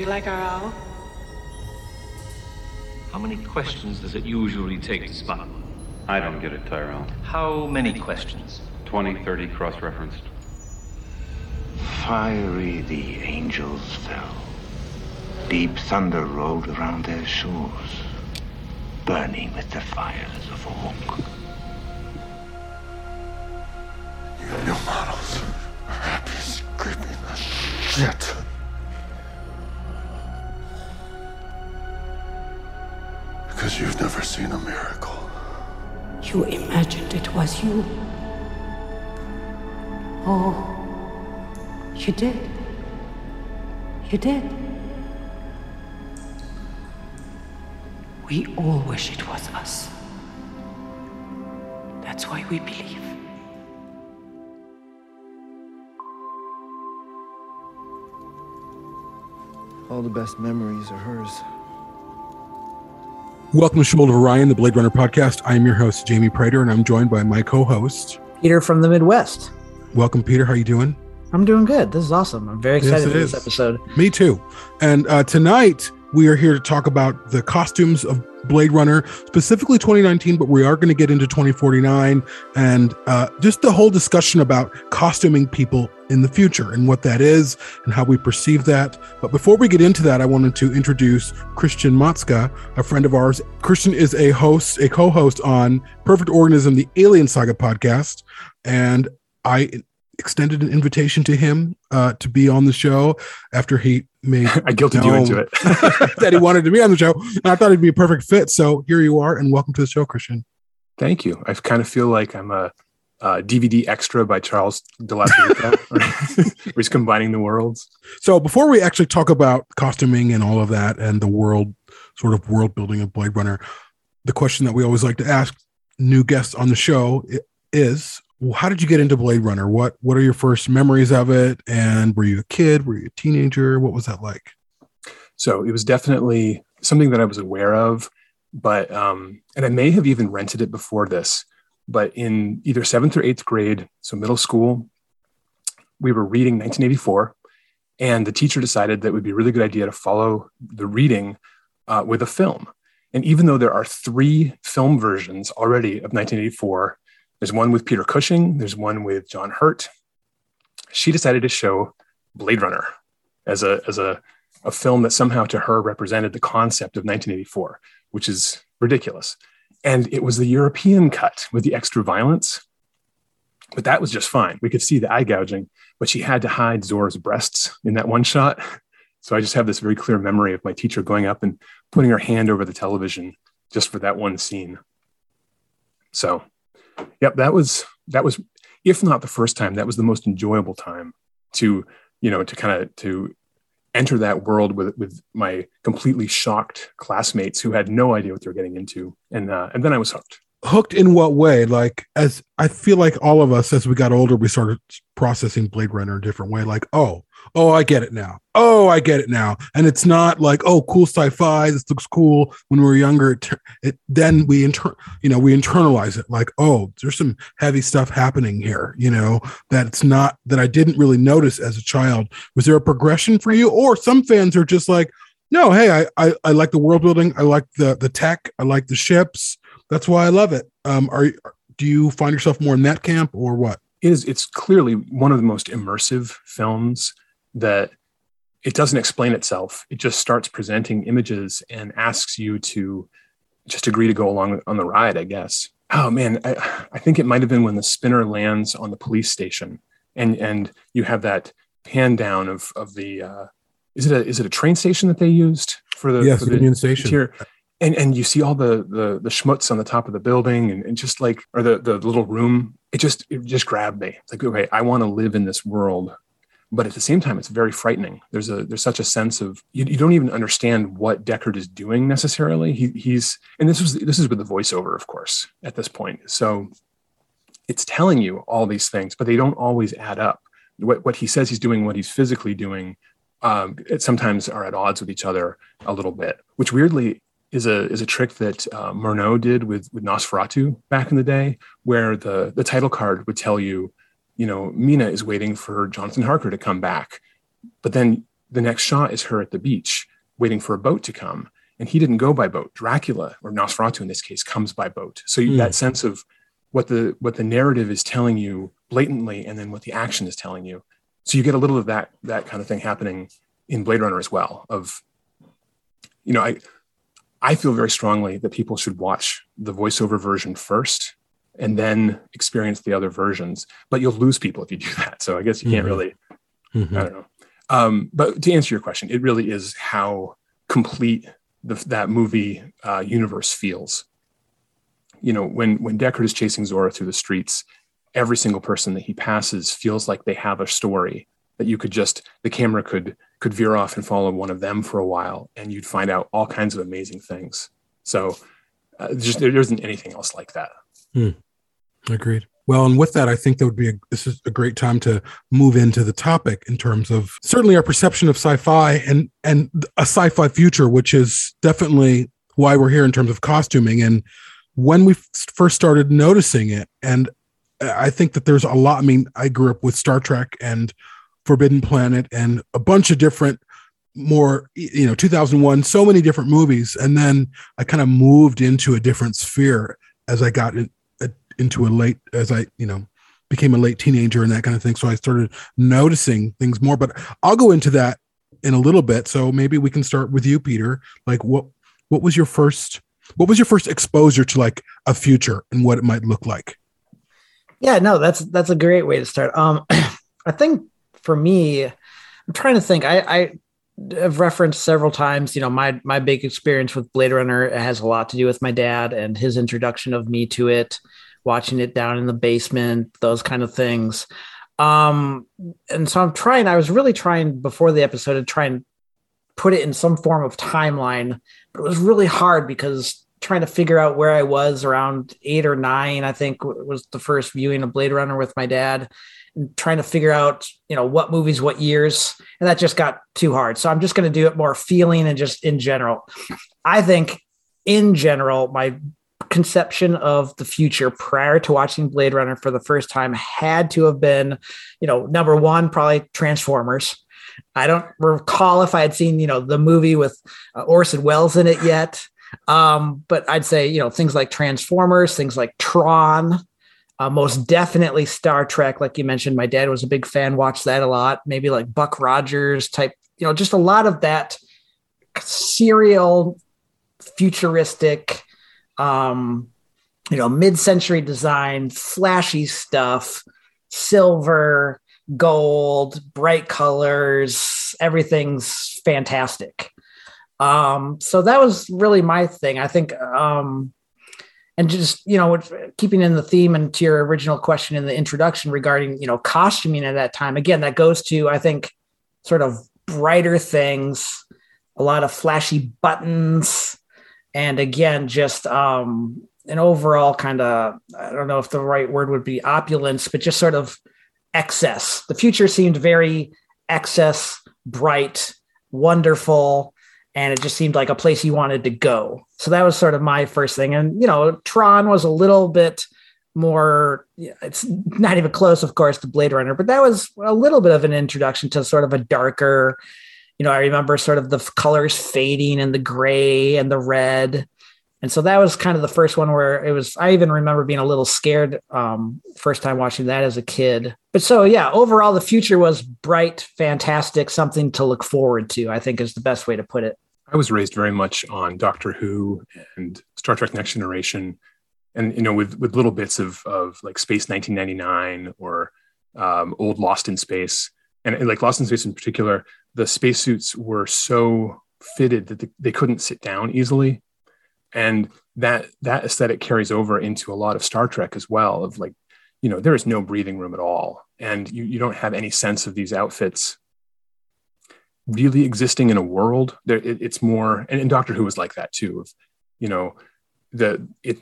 Do you like our owl? How many questions does it usually take to spot one? I don't get it, Tyrell. How many questions? 20, 30 cross referenced. Fiery the angels fell. Deep thunder rolled around their shores, burning with the fires of Orc. You new models are happy scraping the shit. Never seen a miracle. You imagined it was you. Oh, you did. You did. We all wish it was us. That's why we believe. All the best memories are hers. Welcome to Shoulder of Orion, the Blade Runner podcast. I am your host, Jamie Prater, and I'm joined by my co-host, Peter from the Midwest. Welcome, Peter. How are you doing? I'm doing good. This is awesome. I'm very excited Yes, for is. this episode. Me too. And uh, tonight we are here to talk about the costumes of Blade Runner, specifically 2019, but we are going to get into 2049 and uh, just the whole discussion about costuming people in the future and what that is and how we perceive that. But before we get into that, I wanted to introduce Christian Matska, a friend of ours. Christian is a host, a co-host on Perfect Organism, the Alien Saga podcast, and I extended an invitation to him uh, to be on the show after he made I guilted you into it. that he wanted to be on the show. And I thought it'd be a perfect fit. So here you are, and welcome to the show, Christian. Thank you. I kind of feel like I'm a, uh DVD extra by Charles de la he's combining the worlds. So before we actually talk about costuming and all of that and the world sort of world building of Blade Runner, the question that we always like to ask new guests on the show is how did you get into Blade Runner? What what are your first memories of it? And were you a kid? Were you a teenager? What was that like? So it was definitely something that I was aware of, but um, and I may have even rented it before this. But in either seventh or eighth grade, so middle school, we were reading 1984, and the teacher decided that it would be a really good idea to follow the reading uh, with a film. And even though there are three film versions already of 1984, there's one with Peter Cushing, there's one with John Hurt. She decided to show Blade Runner as a as a a film that somehow to her represented the concept of 1984, which is ridiculous. And it was the European cut with the extra violence. But that was just fine. We could see the eye gouging, but she had to hide Zhora's breasts in that one shot. So I just have this very clear memory of my teacher going up and putting her hand over the television just for that one scene. So, yep, that was that was if not the first time, that was the most enjoyable time to, you know, to kind of to enter that world with with my completely shocked classmates who had no idea what they were getting into, and uh, and then I was hooked. Hooked in what way? Like as I feel like all of us as we got older, we started processing Blade Runner a different way. Like, oh, oh, I get it now. Oh, I get it now. And it's not like, oh, cool sci-fi. This looks cool. When we were younger, it, it then we inter, you know, we internalize it. Like, oh, there's some heavy stuff happening here. You know, that it's not that I didn't really notice as a child. Was there a progression for you, or some fans are just like, no, hey, I I, I like the world building. I like the the tech. I like the ships. That's why I love it. Um, are do you find yourself more in that camp or what? It is it's clearly one of the most immersive films that it doesn't explain itself. It just starts presenting images and asks you to just agree to go along on the ride, I guess. Oh man, I, I think it might have been when the spinner lands on the police station and and you have that pan down of of the uh, is it a is it a train station that they used for the Yes, for the Union Station. interior? And and you see all the the the schmutz on the top of the building and, and just like or the the little room it just it just grabbed me. It's like okay i want to live in this world but at the same time it's very frightening. There's a there's such a sense of you, you don't even understand what deckard is doing necessarily. He, he's and this was this is with the voiceover of course at this point. So it's telling you all these things but they don't always add up. What, what he says he's doing what he's physically doing um, sometimes are at odds with each other a little bit which weirdly is a is a trick that uh, Murnau did with with Nosferatu back in the day, where the the title card would tell you, you know, Mina is waiting for Jonathan Harker to come back, but then the next shot is her at the beach waiting for a boat to come. And he didn't go by boat. Dracula or Nosferatu in this case comes by boat. So Mm. that sense of what the what the narrative is telling you blatantly, and then what the action is telling you. So you get a little of that that kind of thing happening in Blade Runner as well. Of you know, I I feel very strongly that people should watch the voiceover version first and then experience the other versions. But you'll lose people if you do that. So I guess you can't Mhm. really Mhm. I don't know. Um, but to answer your question, it really is how complete the, that movie uh, universe feels. You know, when when Deckard is chasing Zhora through the streets, every single person that he passes feels like they have a story that you could just the camera could could veer off and follow one of them for a while, and you'd find out all kinds of amazing things. So, uh, just there isn't anything else like that. Agreed. Well, and with that, I think that would be a, this is a great time to move into the topic in terms of certainly our perception of sci-fi and and a sci-fi future, which is definitely why we're here in terms of costuming. And when we first started noticing it, and I think that there's a lot. I mean, I grew up with Star Trek and Forbidden Planet and a bunch of different more you know 2001 so many different movies and then i kind of moved into a different sphere as i got in, into a late as I, you know, became a late teenager and that kind of thing. So I started noticing things more. But I'll go into that in a little bit. So maybe we can start with you, Peter. Like what what was your first what was your first exposure to like a future and what it might look like? Yeah, no, that's that's a great way to start. Um, I think for me, I'm trying to think. I, I have referenced several times. You know, my my big experience with Blade Runner has a lot to do with my dad and his introduction of me to it, watching it down in the basement, those kind of things. Um, and so I'm trying. I was really trying before the episode to try and put it in some form of timeline, but it was really hard because trying to figure out where I was around eight or nine, I think was the first viewing of Blade Runner with my dad, trying to figure out, you know, what movies, what years. And that just got too hard. So I'm just going to do it more feeling and just in general. I think in general, my conception of the future prior to watching Blade Runner for the first time had to have been, you know, number one, probably Transformers. I don't recall if I had seen, you know, the movie with uh, Orson Welles in it yet. Um, but I'd say, you know, things like Transformers, things like Tron, uh, most definitely Star Trek. Like you mentioned, my dad was a big fan, watched that a lot. Maybe like Buck Rogers type, you know, just a lot of that serial, futuristic, um, you know, mid-century design, flashy stuff, silver, gold, bright colors, everything's fantastic. Um, so that was really my thing. I think, um, and just you know, keeping in the theme and to your original question in the introduction regarding you know costuming at that time. Again, that goes to I think sort of brighter things, a lot of flashy buttons, and again, just um, an overall kind of I don't know if the right word would be opulence, but just sort of excess. The future seemed very excess, bright, wonderful, and it just seemed like a place you wanted to go. So that was sort of my first thing. And you know, Tron was a little bit more it's not even close of course to blade runner but that was a little bit of an introduction to sort of a darker you know i remember sort of the colors fading and the gray and the red and so that was kind of the first one where it was i even remember being a little scared um first time watching that as a kid. But so yeah overall the future was bright fantastic something to look forward to i think is the best way to put it. I was raised very much on doctor who and star trek next generation. And you know with with little bits of of like space 1999 or um, old lost in space. And, and, like lost in space in particular the spacesuits were so fitted that they, they couldn't sit down easily and that that aesthetic carries over into a lot of star trek as well of like you know there is no breathing room at all. And you, you don't have any sense of these outfits really existing in a world. There it, it's more and, and doctor who was like that too of you know the it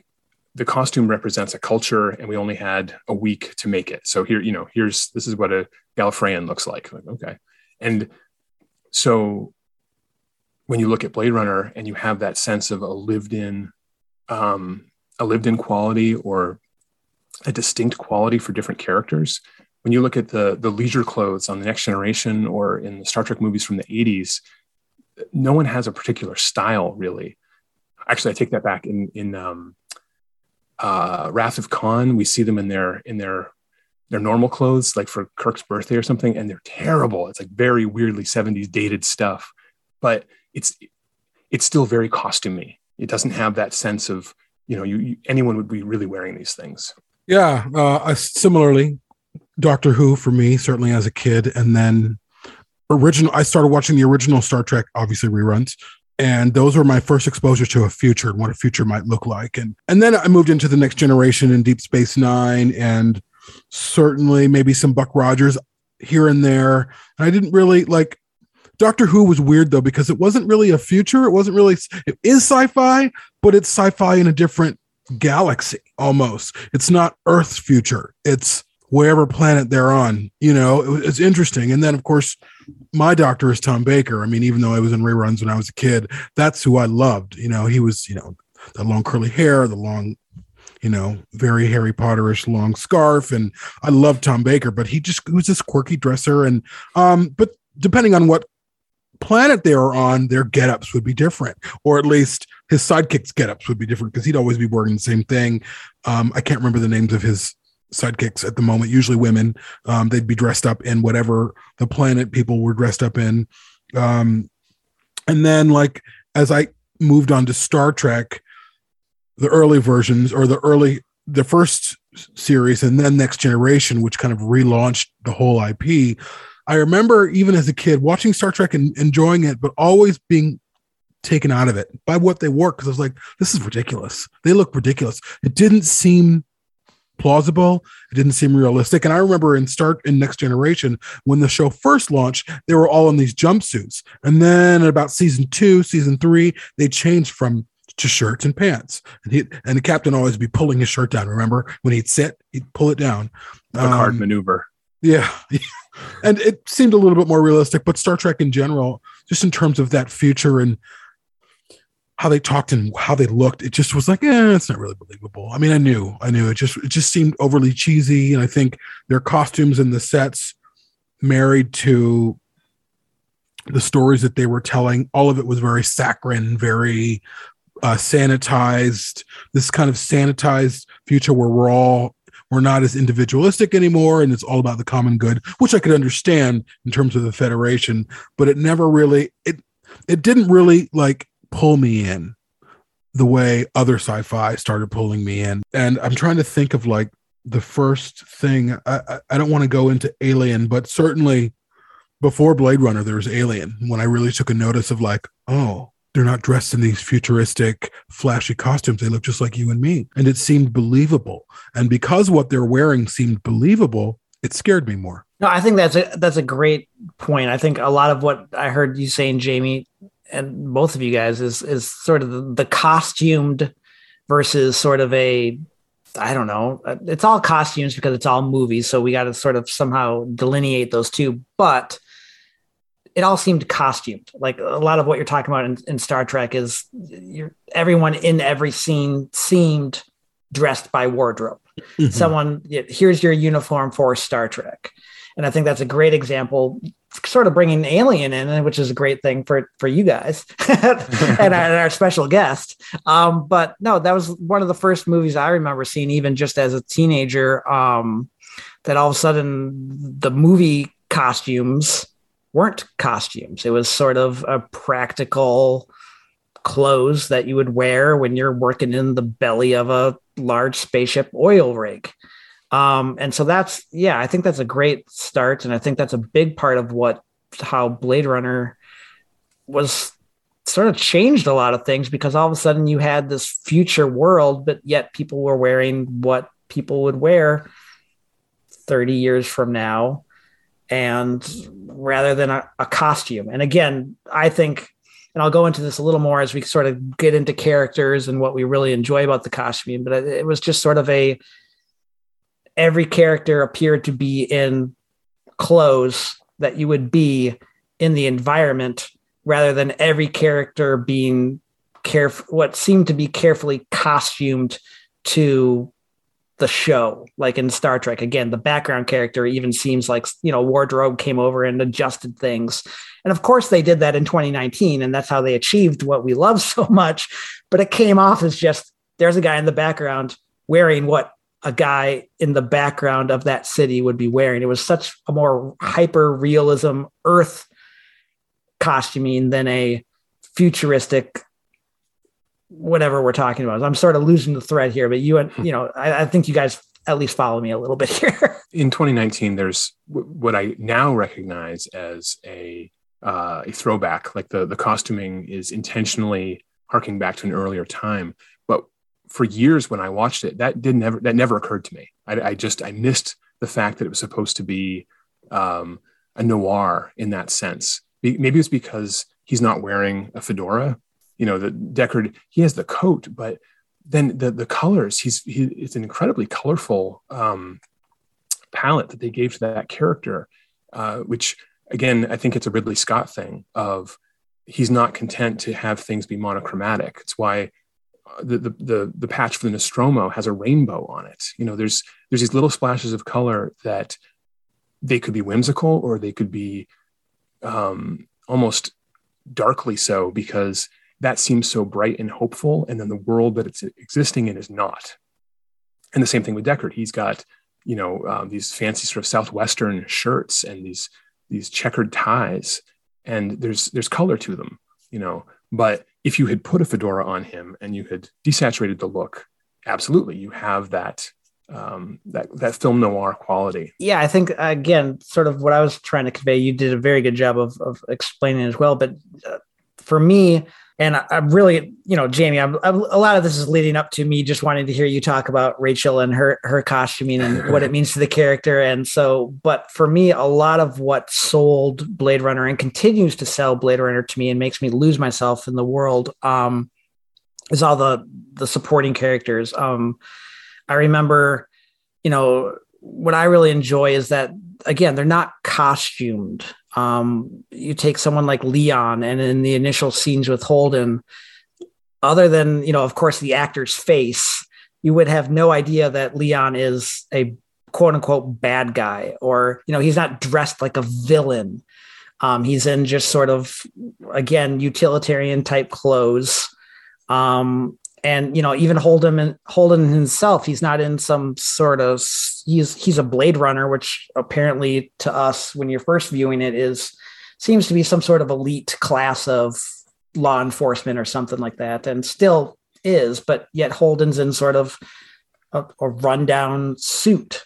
the costume represents a culture and we only had a week to make it. So here you know here's this is what a gallifreyan looks like, like okay. And so when you look at blade runner and you have that sense of a lived in um, a lived in quality or a distinct quality for different characters when you look at the the leisure clothes on the Next Generation or in the Star Trek movies from the '80s, no one has a particular style really. Actually, I take that back. In in um, uh, Wrath of Khan, we see them in their in their their normal clothes, like for Kirk's birthday or something, and they're terrible. It's like very weirdly 70s dated stuff, but it's it's still very costumey. It doesn't have that sense of you know you, you anyone would be really wearing these things. Yeah. Uh, similarly, Doctor Who for me, certainly as a kid, and then original. I started watching the original Star Trek, obviously reruns, and those were my first exposure to a future and what a future might look like. And and then I moved into the Next Generation and Deep Space Nine, and certainly maybe some Buck Rogers here and there. And I didn't really like. Doctor Who was weird though because it wasn't really a future. It wasn't really. It is sci-fi, but it's sci-fi in a different galaxy almost. It's not Earth's future. It's wherever planet they're on. You know, it it's interesting. And then of course, my doctor is Tom Baker. I mean, even though I was in reruns when I was a kid, that's who I loved. You know, he was, you know, the long curly hair, the long, you know, very Harry Potterish long scarf. And I loved Tom Baker, but he just was this quirky dresser. And um, but depending on what planet they were on, their get-ups would be different, or at least his sidekicks' get-ups would be different because he'd always be wearing the same thing. Um, I can't remember the names of his sidekicks at the moment, usually women. Um, they'd be dressed up in whatever the planet people were dressed up in. Um, and then, like, as I moved on to Star Trek, the early versions or the early, the first series, and then Next Generation, which kind of relaunched the whole IP. I remember even as a kid watching Star Trek and enjoying it, but always being taken out of it by what they wore because I was like, this is ridiculous. They look ridiculous. It didn't seem plausible. It didn't seem realistic. And I remember in Start in Next Generation when the show first launched, they were all in these jumpsuits. And then at about season two, season three, they changed from to shirts and pants. And he and the captain always be pulling his shirt down. Remember when he'd sit, he'd pull it down. Picard Um, maneuver. yeah. and it seemed a little bit more realistic, but Star Trek in general, just in terms of that future and how they talked and how they looked, it just was like, eh, it's not really believable. I mean, I knew, I knew it just it just seemed overly cheesy. And I think their costumes and the sets married to the stories that they were telling, all of it was very saccharine, very uh, sanitized, this kind of sanitized future where we're all we're not as individualistic anymore and it's all about the common good which i could understand in terms of the federation but it never really it it didn't really like pull me in the way other sci-fi started pulling me in. And i'm trying to think of like the first thing i i, don't want to go into alien but certainly before blade runner there was alien when i really took a notice of like oh they're not dressed in these futuristic flashy costumes they look just like you and me and it seemed believable and because what they're wearing seemed believable it scared me more No, I think that's a that's a great point. I think a lot of what I heard you saying, Jamie, and both of you guys is is sort of the, the costumed versus sort of a I don't know. It's all costumes because it's all movies, so we got to sort of somehow delineate those two. But it all seemed costumed. Like a lot of what you're talking about in, in Star Trek is you're, everyone in every scene seemed dressed by wardrobe. Someone here's your uniform for star trek. And i think that's a great example sort of bringing alien in which is a great thing for for you guys and, our, and our special guest. Um but no that was one of the first movies i remember seeing even just as a teenager um that all of a sudden the movie costumes weren't costumes. It was sort of a practical clothes that you would wear when you're working in the belly of a large spaceship oil rig. Um, and so that's yeah, I think that's a great start, and I think that's a big part of what how Blade Runner was sort of changed a lot of things because all of a sudden you had this future world, but yet people were wearing what people would wear 30 years from now and rather than a, a costume. And again, I think and I'll go into this a little more as we sort of get into characters and what we really enjoy about the costume. But it was just sort of a every character appeared to be in clothes that you would be in the environment rather than every character being caref what seemed to be carefully costumed to the show, like in Star Trek. Again, the background character even seems like, you know, wardrobe came over and adjusted things. And of course, they did that in 2019, and that's how they achieved what we love so much. But it came off as just there's a guy in the background wearing what a guy in the background of that city would be wearing. It was such a more hyper realism Earth costuming than a futuristic whatever we're talking about. I'm sort of losing the thread here, but you and you know, I, I think you guys at least follow me a little bit here. in 2019, there's w- what I now recognize as a uh, a throwback. Like the the costuming is intentionally harking back to an earlier time. But for years, when I watched it, that did never that never occurred to me. I, I just I missed the fact that it was supposed to be um, a noir in that sense. Maybe it's because he's not wearing a fedora. You know, the Deckard he has the coat, but then the the colors he's he, it's an incredibly colorful um, palette that they gave to that character, uh, which again I think it's a Ridley Scott thing of he's not content to have things be monochromatic. It's why uh, the, the the the patch for the Nostromo has a rainbow on it. You know, there's there's these little splashes of color that they could be whimsical or they could be um, almost darkly so because that seems so bright and hopeful, and then the world that it's existing in is not. And the same thing with Deckard. He's got you know um, these fancy sort of southwestern shirts and these these checkered ties, and there's there's color to them, you know. But if you had put a fedora on him and you had desaturated the look, absolutely, you have that um, that that film noir quality. Yeah, I think again, sort of what I was trying to convey. You did a very good job of of explaining as well. But uh, for me, and I, am really, you know, Jamie, I'm, I'm, a lot of this is leading up to me just wanting to hear you talk about Rachel and her her costuming and what it means to the character. And so, but for me, a lot of what sold Blade Runner and continues to sell Blade Runner to me and makes me lose myself in the world um, is all the the supporting characters. Um, I remember, you know, what I really enjoy is that again, they're not costumed. Um, you take someone like Leon, and in the initial scenes with Holden, other than you know, of course, the actor's face, you would have no idea that Leon is a quote unquote bad guy, or you know, he's not dressed like a villain. Um, he's in just sort of again utilitarian type clothes. Um, and you know even Holden and Holden himself he's not in some sort of he's he's a blade runner which apparently to us when you're first viewing it is seems to be some sort of elite class of law enforcement or something like that and still is but yet Holden's in sort of a, a rundown suit.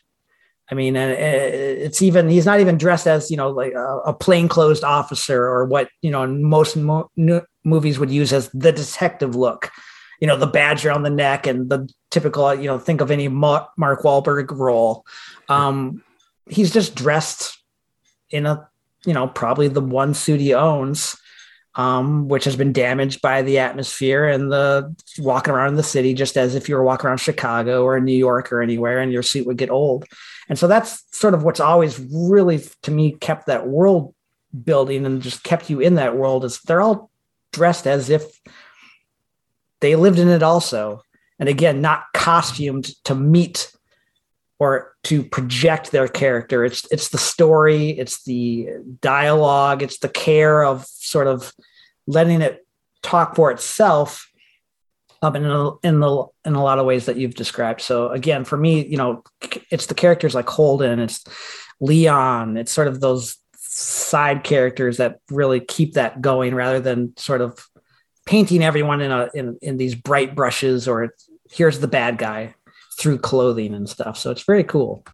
I mean, it's even he's not even dressed as you know like a, a plainclothes officer or what you know most mo- movies would use as the detective look you know the badge around the neck and the typical you know think of any Mark Wahlberg role. Um, he's just dressed in a you know probably the one suit he owns, um, which has been damaged by the atmosphere and the walking around the city, just as if you were walking around Chicago or New York or anywhere, and your suit would get old. And so that's sort of what's always really to me kept that world building and just kept you in that world is they're all dressed as if they lived in it also. And again, not costumed to meet or to project their character. It's it's the story, it's the dialogue, it's the care of sort of letting it talk for itself um, in, a, in the in a lot of ways that you've described. So again, for me, you know, it's the characters like Holden, it's Leon, it's sort of those side characters that really keep that going rather than sort of painting everyone in a in, in these bright brushes or here's the bad guy through clothing and stuff. So it's very cool.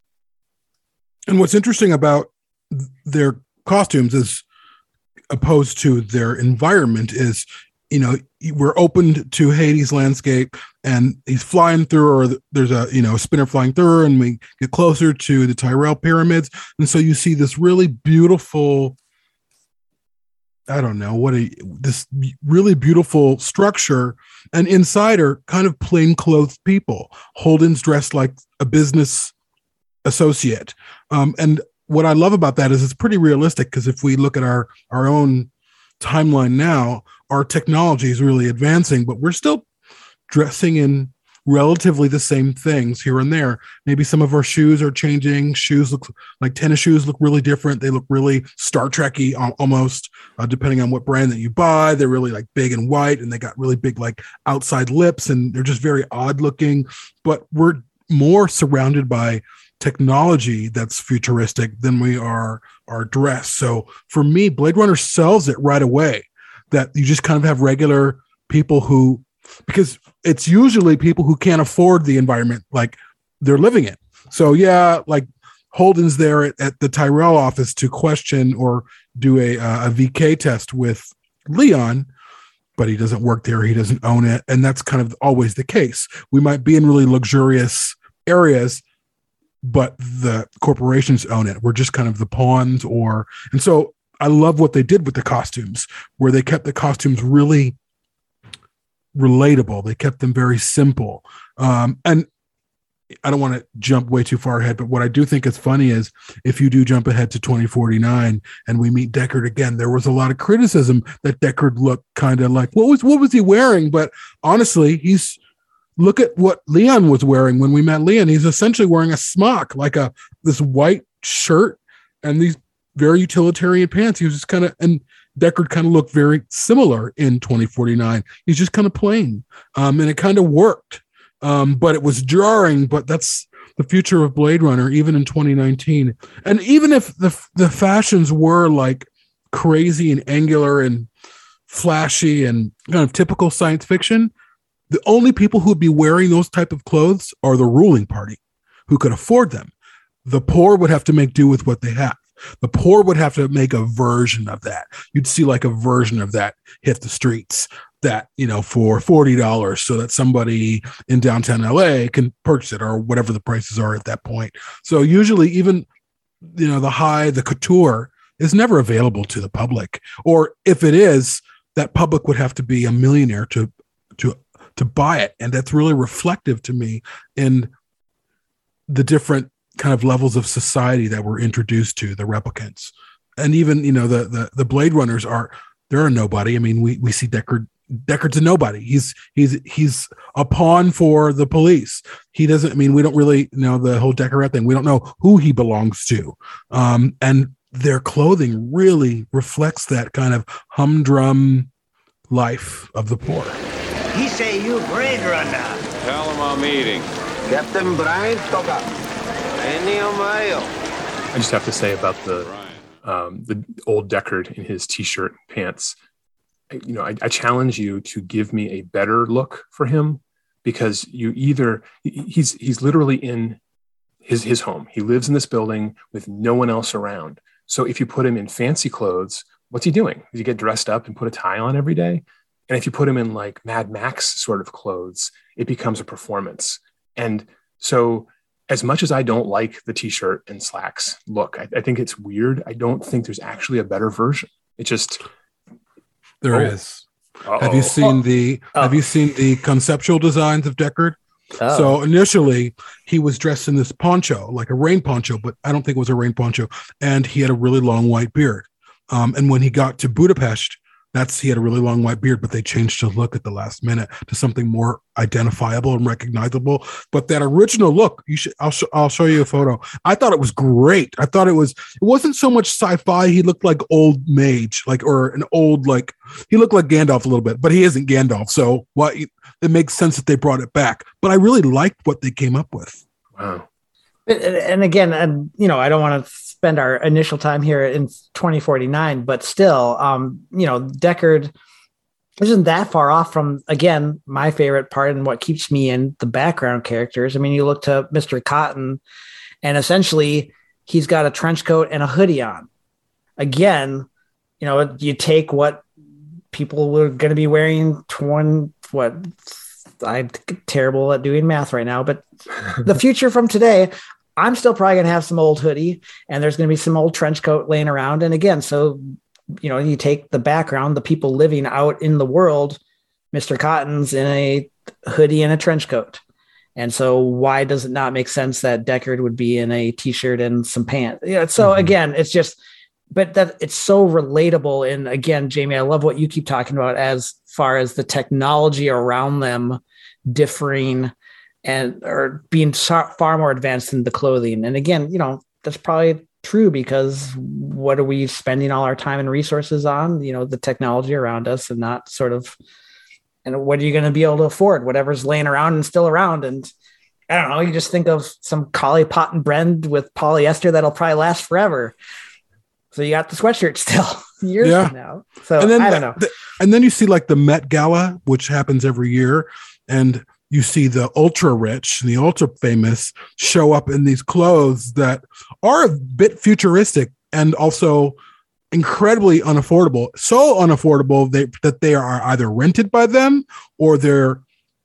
And what's interesting about their costumes is opposed to their environment is you know we're opened to Hades landscape and he's flying through or there's a you know a spinner flying through and we get closer to the Tyrell pyramids and so you see this really beautiful I don't know what a this really beautiful structure, and inside are kind of plain clothes people. Holden's dressed like a business associate, um, and what I love about that is it's pretty realistic because if we look at our our own timeline now, our technology is really advancing, but we're still dressing in relatively the same things here and there. Maybe some of our shoes are changing. Shoes look like tennis shoes look really different. They look really Star Trekky almost, uh, depending on what brand that you buy. They're really like big and white, and they got really big like outside lips, and they're just very odd looking. But we're more surrounded by technology that's futuristic than we are our dress. So for me, Blade Runner sells it right away that you just kind of have regular people who because it's usually people who can't afford the environment like they're living in. So yeah, like Holden's there at, at the Tyrell office to question or do a, uh, a VK test with Leon, but he doesn't work there. He doesn't own it, and that's kind of always the case. We might be in really luxurious areas, but the corporations own it. We're just kind of the pawns, or and so I love what they did with the costumes, where they kept the costumes really relatable. They kept them very simple. Um, and I don't want to jump way too far ahead, but what I do think is funny is if you do jump ahead to 2049 and we meet Deckard again, there was a lot of criticism that Deckard looked kind of like what was what was he wearing? But honestly, he's look at what Leon was wearing when we met Leon. He's essentially wearing a smock, like a this white shirt and these very utilitarian pants. He was just kind of and Deckard kind of looked very similar in 2049. He's just kind of plain, um, and it kind of worked. Um, but it was jarring. But that's the future of Blade Runner, even in 2019. And even if the the fashions were like crazy and angular and flashy and kind of typical science fiction, the only people who would be wearing those type of clothes are the ruling party, who could afford them. The poor would have to make do with what they have. The poor would have to make a version of that. You'd see like a version of that hit the streets that, you know, for $40 so that somebody in downtown LA can purchase it or whatever the prices are at that point. So usually even, you know, the high, the couture is never available to the public. Or if it is, that public would have to be a millionaire to to to buy it. And that's really reflective to me in the different kind of levels of society that we're introduced to the replicants. And even you know the the, the blade runners are there are nobody. I mean we we see deckard deckard's a nobody. He's he's he's a pawn for the police. He doesn't i mean we don't really you know the whole deckard thing. We don't know who he belongs to. Um and their clothing really reflects that kind of humdrum life of the poor. He say you Blade Runner. Tell him I'm eating. Captain Bryant Toga. I just have to say about the um, the old Deckard in his t-shirt and pants. I, you know, I, I challenge you to give me a better look for him because you either he's he's literally in his his home. He lives in this building with no one else around. So if you put him in fancy clothes, what's he doing? Does he get dressed up and put a tie on every day? And if you put him in like Mad Max sort of clothes, it becomes a performance. And so as much as I don't like the t-shirt and slacks look, I, I, think it's weird. I don't think there's actually a better version. It just there oh. is. Have you seen the oh. Have you seen the conceptual designs of Deckard? Oh. So initially, he was dressed in this poncho, like a rain poncho, but I don't think it was a rain poncho, and he had a really long white beard. Um, and when he got to Budapest, that's he had a really long white beard, but they changed his look at the last minute to something more identifiable and recognizable. But that original look, you should I'll, sh- I'll show you a photo. I thought it was great. I thought it was it wasn't so much sci-fi. He looked like old mage, like or an old like he looked like Gandalf a little bit, but he isn't Gandalf. So what it makes sense that they brought it back. But I really liked what they came up with. Wow. And again, you know, I don't want to spend our initial time here in 2049, but still, um, you know, Deckard isn't that far off from again my favorite part and what keeps me in the background characters. I mean, you look to Mr. Cotton, and essentially he's got a trench coat and a hoodie on. Again, you know, you take what people were going to be wearing 20 what I'm terrible at doing math right now, but the future from today, I'm still probably going to have some old hoodie and there's going to be some old trench coat laying around. And again, so, you know, you take the background, the people living out in the world, Mr. Cotton's in a hoodie and a trench coat. And so why does it not make sense that Deckard would be in a t-shirt and some pants? Yeah. So mm-hmm. again, it's just, but that it's so relatable. And again, Jamie, I love what you keep talking about as far as the technology around them differing and or being far more advanced in the clothing. And again, you know, that's probably true because what are we spending all our time and resources on? You know, the technology around us and not sort of and what are you going to be able to afford? Whatever's laying around and still around. And I don't know, you just think of some collie pot and brand with polyester that'll probably last forever. So you got the sweatshirt still years Yeah. from now. So and then I don't know. the- and then you see like the Met Gala, which happens every year, and you see the ultra rich and the ultra famous show up in these clothes that are a bit futuristic and also incredibly unaffordable. So unaffordable they, that they are either rented by them or they're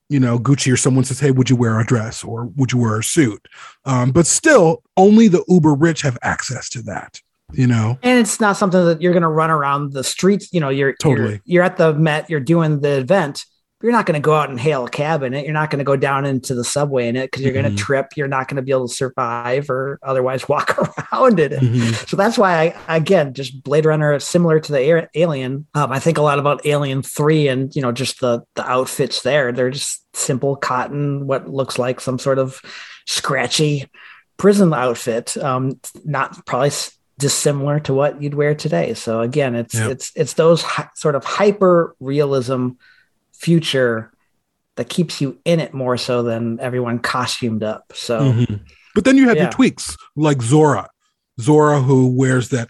you know Gucci or someone says, "Hey, would you wear a dress or would you wear a suit?" Um, but still, only the uber rich have access to that. You know, and it's not something that you're going to run around the streets. You know, you're Totally. You're, you're at the Met. You're doing the event. You're not going to go out and hail a cab in it. You're not going to go down into the subway in it because you're going Mhm. to trip. You're not going to be able to survive or otherwise walk around in it. Mhm. So that's why I again just Blade Runner similar to the Alien. Um, I think a lot about Alien Three and you know just the the outfits there. They're just simple cotton, what looks like some sort of scratchy prison outfit. Um, not probably dissimilar to what you'd wear today. So again, it's Yep. it's it's those hy- sort of hyper realism future that keeps you in it more so than everyone costumed up. So Mhm. But then you have Yeah. your tweaks, like Zhora, Zhora who wears that,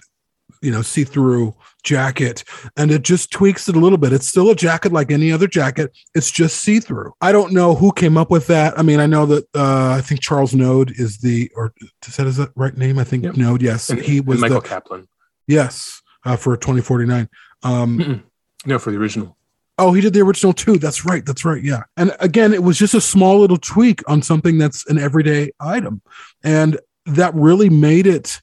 you know, see-through jacket, and it just tweaks it a little bit. It's still a jacket like any other jacket. It's just see-through. I don't know who came up with that. I mean, I know that uh, I think Charles Knode is the, or is that is that right name? I think Yep. Knode. Yes, And, he and was Michael the Kaplan. yes uh, for 2049. Um, Mm-mm. No, for the original. Oh, he did the original too. That's right. That's right. Yeah. And again, it was just a small little tweak on something that's an everyday item. And that really made it,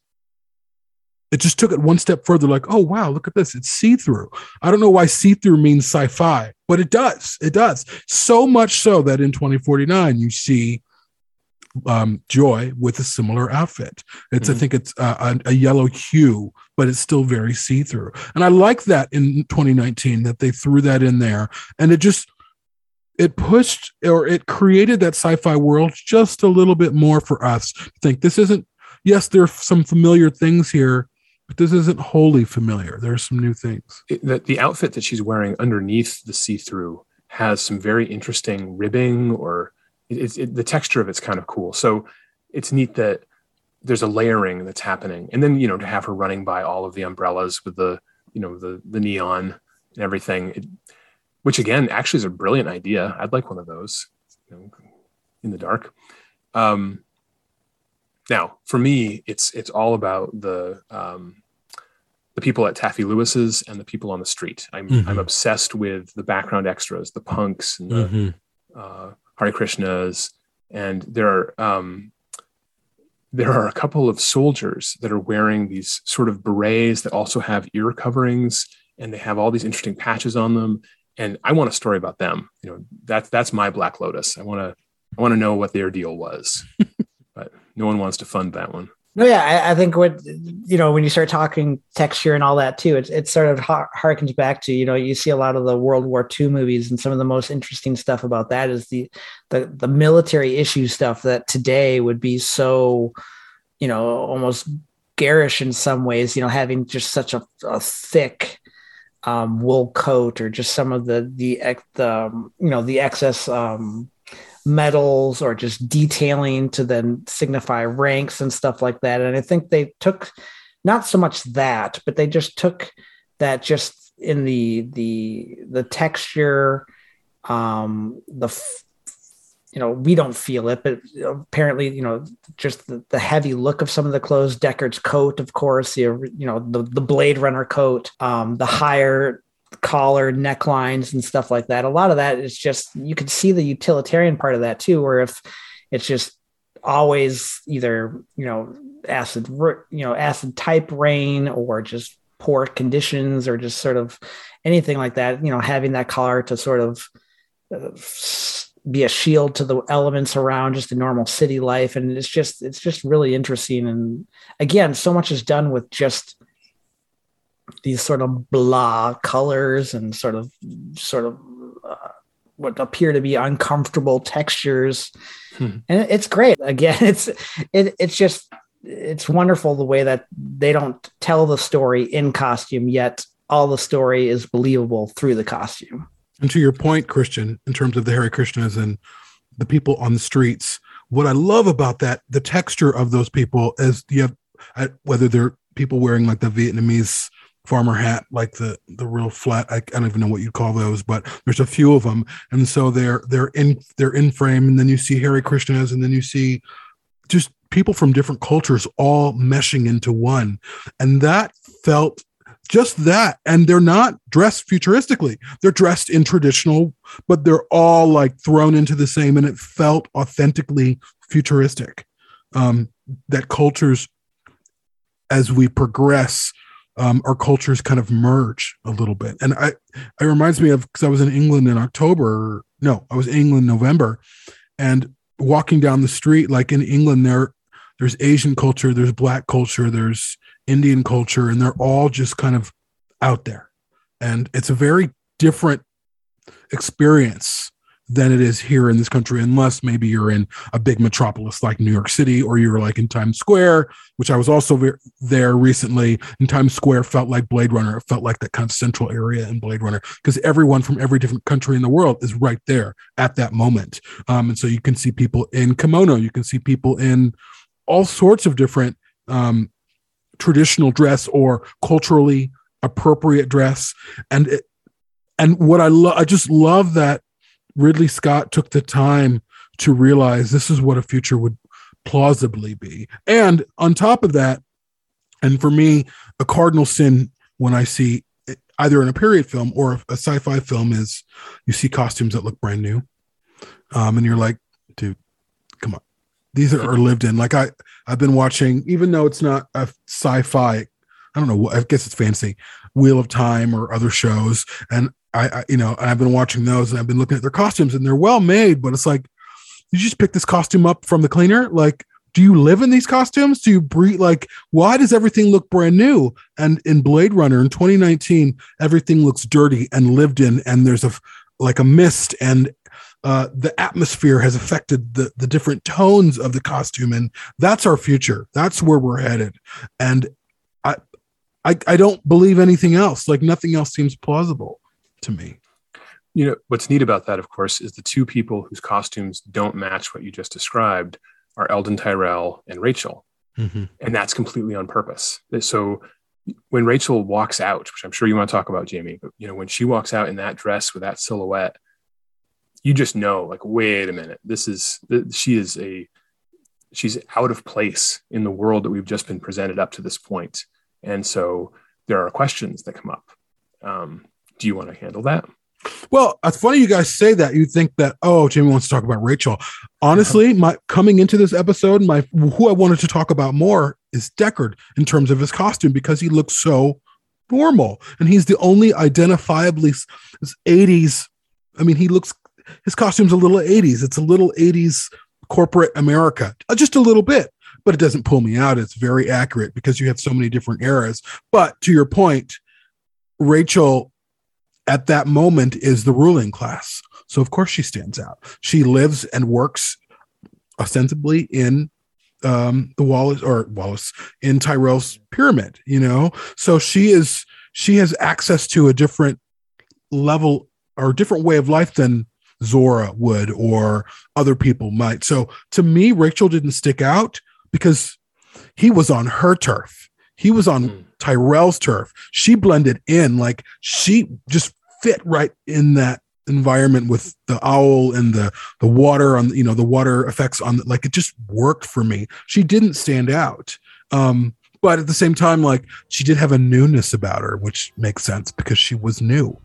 it just took it one step further like, oh, wow, look at this. It's see through. I don't know why see through means sci fi, but it does. It does. So much so that in 2049, you see um, Joi with a similar outfit. It's, I Mhm. think it's uh, a, a yellow hue, but it's still very see through. And I like that in 2019 that they threw that in there, and it just it pushed or it created that sci-fi world just a little bit more for us. to Think this isn't. Yes, there are some familiar things here, but this isn't wholly familiar. There are some new things. It, the, the outfit that she's wearing underneath the see-through has some very interesting ribbing or it's it, the texture of it's kind of cool. So it's neat that there's a layering that's happening. And then, you know, to have her running by all of the umbrellas with the, you know, the the neon and everything, it, which again actually is a brilliant idea. I'd like one of those, you know, in the dark. Um, now, for me, it's it's all about the um, the people at Taffey Lewis's and the people on the street. I'm Mhm. I'm obsessed with the background extras, the punks and the Mm-hmm. uh, Hare Krishnas, and there are um, there are a couple of soldiers that are wearing these sort of berets that also have ear coverings, and they have all these interesting patches on them. And I want a story about them. You know, that's that's my Black Lotus. I want to I want to know what their deal was, but no one wants to fund that one. No, yeah, I, I think what you know when you start talking texture and all that too, it it sort of har- harkens back to you know you see a lot of the World War II movies, and some of the most interesting stuff about that is the the the military issue stuff that today would be so you know almost garish in some ways. You know, having just such a, a thick um, wool coat or just some of the the the um, you know the excess um, medals or just detailing to then signify ranks and stuff like that. And I think they took not so much that, but they just took that just in the the the texture, um, the f- you know we don't feel it, but apparently you know just the, the heavy look of some of the clothes. Deckard's coat, of course, the you know the the Blade Runner coat, um, the higher collar necklines and stuff like that. A lot of that is just you can see the utilitarian part of that too, where if it's just always either you know acid you know acid type rain or just poor conditions or just sort of anything like that you know having that collar to sort of uh, be a shield to the elements around just a normal city life and it's just it's just really interesting and again so much is done with just these sort of blah colors and sort of sort of uh, what appear to be uncomfortable textures, Hmm. and it's great. Again, it's it, it's just it's wonderful the way that they don't tell the story in costume yet all the story is believable through the costume. And to your point, Christian, in terms of the Hare Krishnas and the people on the streets, what I love about that, the texture of those people is you have uh, whether they're people wearing like the Vietnamese farmer hat, like the the real flat. I, I don't even know what you call those, but there's a few of them, and so they're they're in they're in frame, and then you see Hare Krishnas, and then you see just people from different cultures all meshing into one, and that felt just that. And they're not dressed futuristically. They're dressed in traditional but they're all like thrown into the same and it felt authentically futuristic. Um that cultures as we progress um our cultures kind of merge a little bit. And i it reminds me of because i was in england in october no i was in england november and walking down the street like in england there there's asian culture there's black culture there's indian culture and they're all just kind of out there. And it's a very different experience than it is here in this country unless maybe you're in a big metropolis like new york city or you're like in times square which i was also ver- there recently. And times square felt like blade runner. It felt like that kind of central area in blade runner because everyone from every different country in the world is right there at that moment. Um, and so you can see people in kimono. You can see people in all sorts of different um, traditional dress or culturally appropriate dress. And it, and what i love i just love that ridley scott took the time to realize this is what a future would plausibly be. And on top of that and for me a cardinal sin when i see either in a period film or a sci-fi film is you see costumes that look brand new. Um, and you're like dude come on. These are, are lived in. Like i i've been watching even though it's not a sci-fi I don't know. I guess it's fancy Wheel of Time or other shows, and I, I, you know, I've been watching those and I've been looking at their costumes and they're well made, but it's like, you just pick this costume up from the cleaner? Like, do you live in these costumes? Do you breathe? Like, why does everything look brand new? And in Blade Runner in 2019, everything looks dirty and lived in, and there's a like a mist and uh, the atmosphere has affected the the different tones of the costume, and that's our future. That's where we're headed. And I, I, I don't believe anything else. Like nothing else seems plausible to me. You know, what's neat about that, of course, is the two people whose costumes don't match what you just described are Eldon Tyrell and Rachel. Mm-hmm. And that's completely on purpose. So when Rachel walks out, which I'm sure you want to talk about, Jamie, but you know, when she walks out in that dress with that silhouette, you just know, like, wait a minute, this is she is a she's out of place in the world that we've just been presented up to this point. And so there are questions that come up. Um, do you want to handle that? Well, it's funny you guys say that. You think that oh, Jamie wants to talk about Rachel. Honestly, my coming into this episode, my who I wanted to talk about more is Deckard in terms of his costume because he looks so normal and he's the only identifiably 80s. I mean, he looks his costume's a little 80s. It's a little 80s corporate America, uh, just a little bit, but it doesn't pull me out. It's very accurate because you have so many different eras. But to your point, Rachel at that moment is the ruling class. So of course she stands out. She lives and works ostensibly in um the Wallace or Wallace in Tyrell's pyramid, you know. So she is she has access to a different level or different way of life than Zhora would or other people might. So to me, Rachel didn't stick out because he was on her turf. He was on mm. Tyrell's turf. She blended in like she just fit right in that environment with the owl and the the water on you know the water effects on like it just worked for me. She didn't stand out. Um but at the same time like she did have a newness about her which makes sense because she was new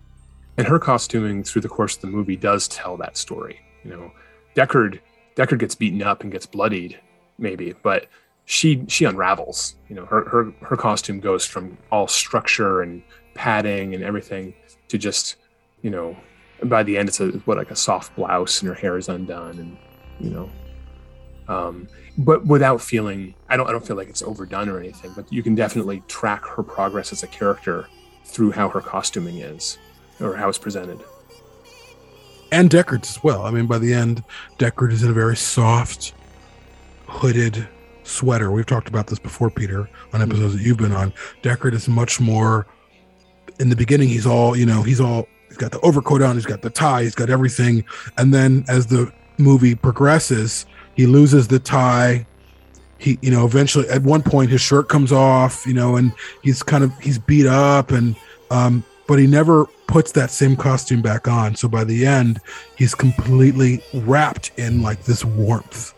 and her costuming through the course of the movie does tell that story you know deckard deckard gets beaten up and gets bloodied maybe but she she unravels you know her her her costume goes from all structure and padding and everything to just you know by the end it's a what like a soft blouse and her hair is undone and you know um but without feeling i don't i don't feel like it's overdone or anything but you can definitely track her progress as a character through how her costuming is or how it's presented and Deckard's as well. I mean, by the end, Deckard is in a very soft, hooded sweater. We've talked about this before, Peter, on episodes that you've been on. Deckard is much more. In the beginning, he's all you know. He's all. He's got the overcoat on. He's got the tie. He's got everything. And then as the movie progresses, he loses the tie. He, you know, eventually at one point his shirt comes off. You know, and he's kind of he's beat up and um, but he never puts that same costume back on. So by the end, he's completely wrapped in like this warmth,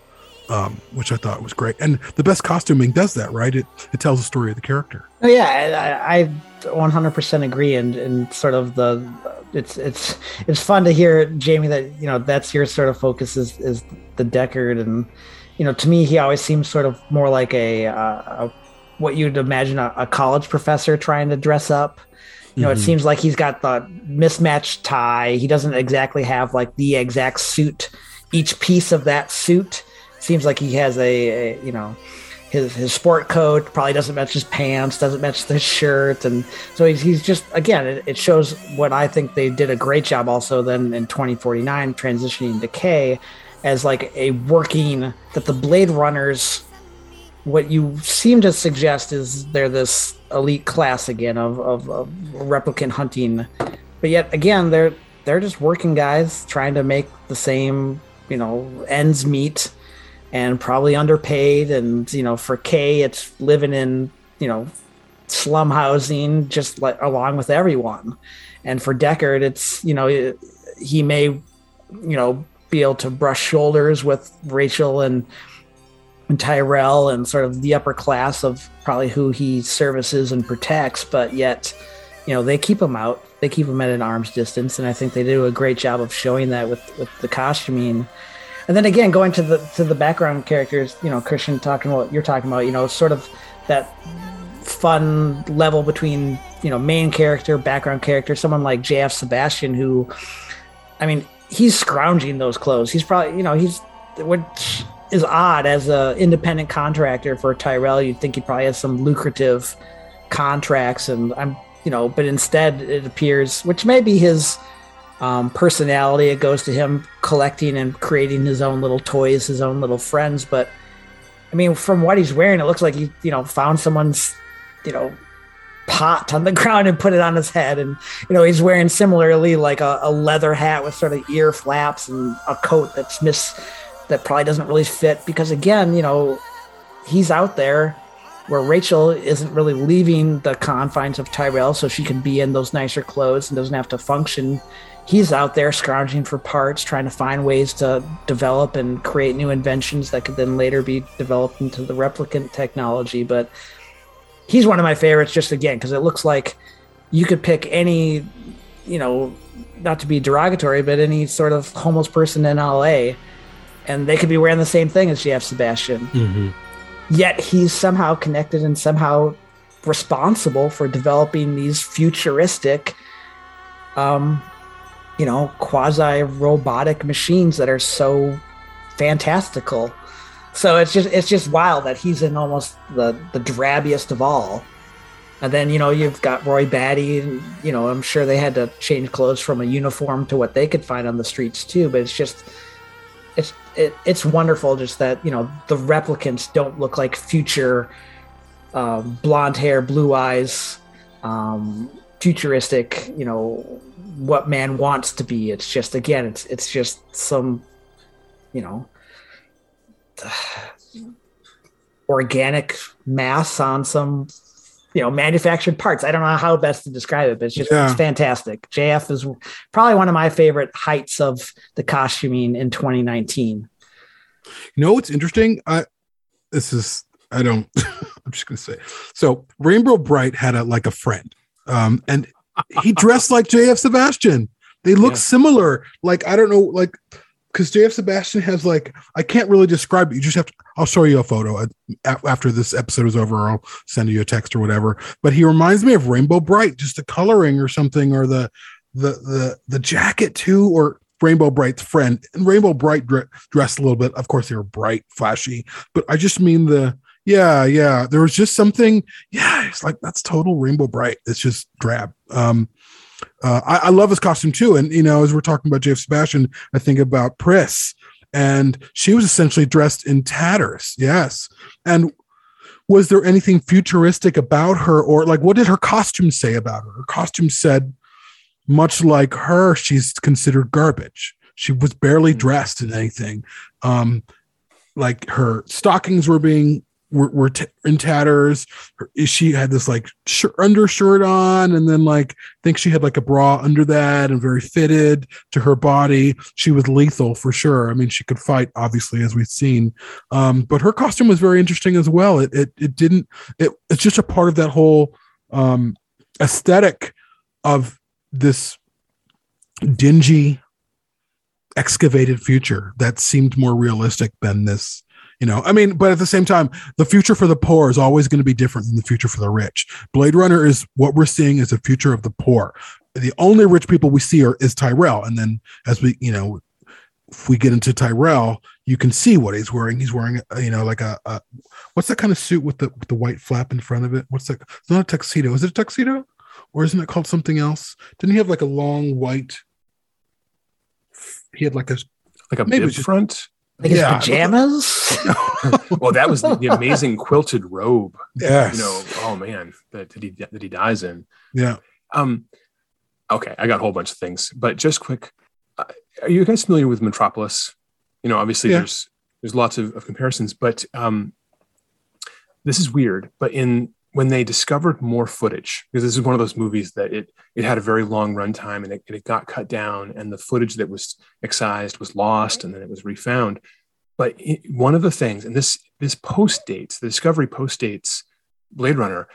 um, which I thought was great. And the best costuming does that, right? It it tells the story of the character. Oh, yeah, I, I 100% agree, and and sort of the it's it's it's fun to hear Jamie that you know that's your sort of focus is is the Deckard, and you know to me he always seems sort of more like a, uh, a what you'd imagine a, a college professor trying to dress up. You know, Mhm. it seems like he's got the mismatched tie. He doesn't exactly have like the exact suit. Each piece of that suit seems like he has a, a you know his his sport coat probably doesn't match his pants, doesn't match the shirt, and so he's he's just again it, it shows what I think they did a great job also then in 2049 transitioning to K as like a working that the Blade Runners what you seem to suggest is they're this elite class again of, of, of replicant hunting. But yet again they're they're just working guys trying to make the same you know ends meet and probably underpaid and you know for k it's living in you know slum housing just like along with everyone and for deckard it's you know he may you know be able to brush shoulders with rachel and and Tyrell and sort of the upper class of probably who he services and protects, but yet, you know, they keep him out. They keep him at an arm's distance, and I think they do a great job of showing that with with the costuming. And then again, going to the to the background characters, you know, Christian talking about you're talking about, you know, sort of that fun level between you know main character, background character, someone like JF Sebastian, who, I mean, he's scrounging those clothes. He's probably you know he's which is odd as a independent contractor for Tyrell. You'd think he probably has some lucrative contracts, and I'm you know, but instead it appears, which may be his um, personality. It goes to him collecting and creating his own little toys, his own little friends. But I mean, from what he's wearing, it looks like he you know found someone's you know pot on the ground and put it on his head and you know he's wearing similarly like a, a leather hat with sort of ear flaps and a coat that's miss that probably doesn't really fit because again you know he's out there where Rachel isn't really leaving the confines of Tyrell so she can be in those nicer clothes and doesn't have to function. He's out there scrounging for parts, trying to find ways to develop and create new inventions that could then later be developed into the replicant technology. But he's one of my favorites just again because it looks like you could pick any, you know, not to be derogatory, but any sort of homeless person in LA and they could be wearing the same thing as JF Sebastian Mm-hmm. yet he's somehow connected and somehow responsible for developing these futuristic um you know quasi robotic machines that are so fantastical so it's just it's just wild that he's in almost the the drabbiest of all and then you know you've got Roy Batty, and you know I'm sure they had to change clothes from a uniform to what they could find on the streets too. But it's just it's it, it's wonderful just that you know the replicants don't look like future um, blonde hair, blue eyes, um, futuristic. You know what man wants to be. It's just again, it's it's just some you know organic mass on some you know manufactured parts. I don't know how best to describe it, but it's just Yeah. it's fantastic. JF is probably one of my favorite heights of the costuming in 2019. You know what's interesting? I this is I don't I'm just gonna say so Rainbow Brite had a like a friend. Um and he dressed like JF Sebastian. They look Yeah. similar. Like I don't know, like because JF Sebastian has like I can't really describe it. You just have to. I'll show you a photo after this episode is over. Or I'll send you a text or whatever. But he reminds me of Rainbow Brite, just the coloring or something, or the the the the jacket too, or Rainbow Brite's friend. And Rainbow Brite dre- dressed a little bit. Of course, they were bright, flashy. But I just mean the yeah, yeah. There was just something. Yeah, it's like that's total Rainbow Brite. It's just drab. Um, uh, I, I love his costume too. And you know, as we're talking about J.F. Sebastian, I think about Pris, and she was essentially dressed in tatters. Yes, and was there anything futuristic about her, or like what did her costume say about her? Her costume said, much like her, she's considered garbage. She was barely dressed in anything. Um, like her stockings were being were, were t- in tatters. She had this like shirt, undershirt on, and then like I think she had like a bra under that, and very fitted to her body. She was lethal for sure. I mean, she could fight, obviously, as we've seen. Um, but her costume was very interesting as well. It it it didn't. It it's just a part of that whole um, aesthetic of this dingy excavated future that seemed more realistic than this you know? I mean but at the same time the future for the poor is always going to be different than the future for the rich. Blade runner is what we're seeing is the future of the poor. The only rich people we see are is tyrell and then as we you know if we get into tyrell you can see what he's wearing. He's wearing uh, you know like a, a what's that kind of suit with the with the white flap in front of it? What's that it's not a tuxedo. Is it a tuxedo? Or isn't it called something else? Didn't he have like a long white he had like a like a Maybe bib just- front. Like his Yeah. pajamas. well, that was the, the amazing quilted robe. yes You know, oh man, that, that he that he dies in. yeah Um, okay, I got a whole bunch of things, but just quick. Uh, are you guys familiar with Metropolis? You know, obviously Yeah. there's there's lots of, of comparisons, but um, this is weird. But in when they discovered more footage, because this is one of those movies that it it had a very long runtime and it, it got cut down, and the footage that was excised was lost, and then it was refound. But it, one of the things, and this this post dates the Discovery post dates Blade Runner,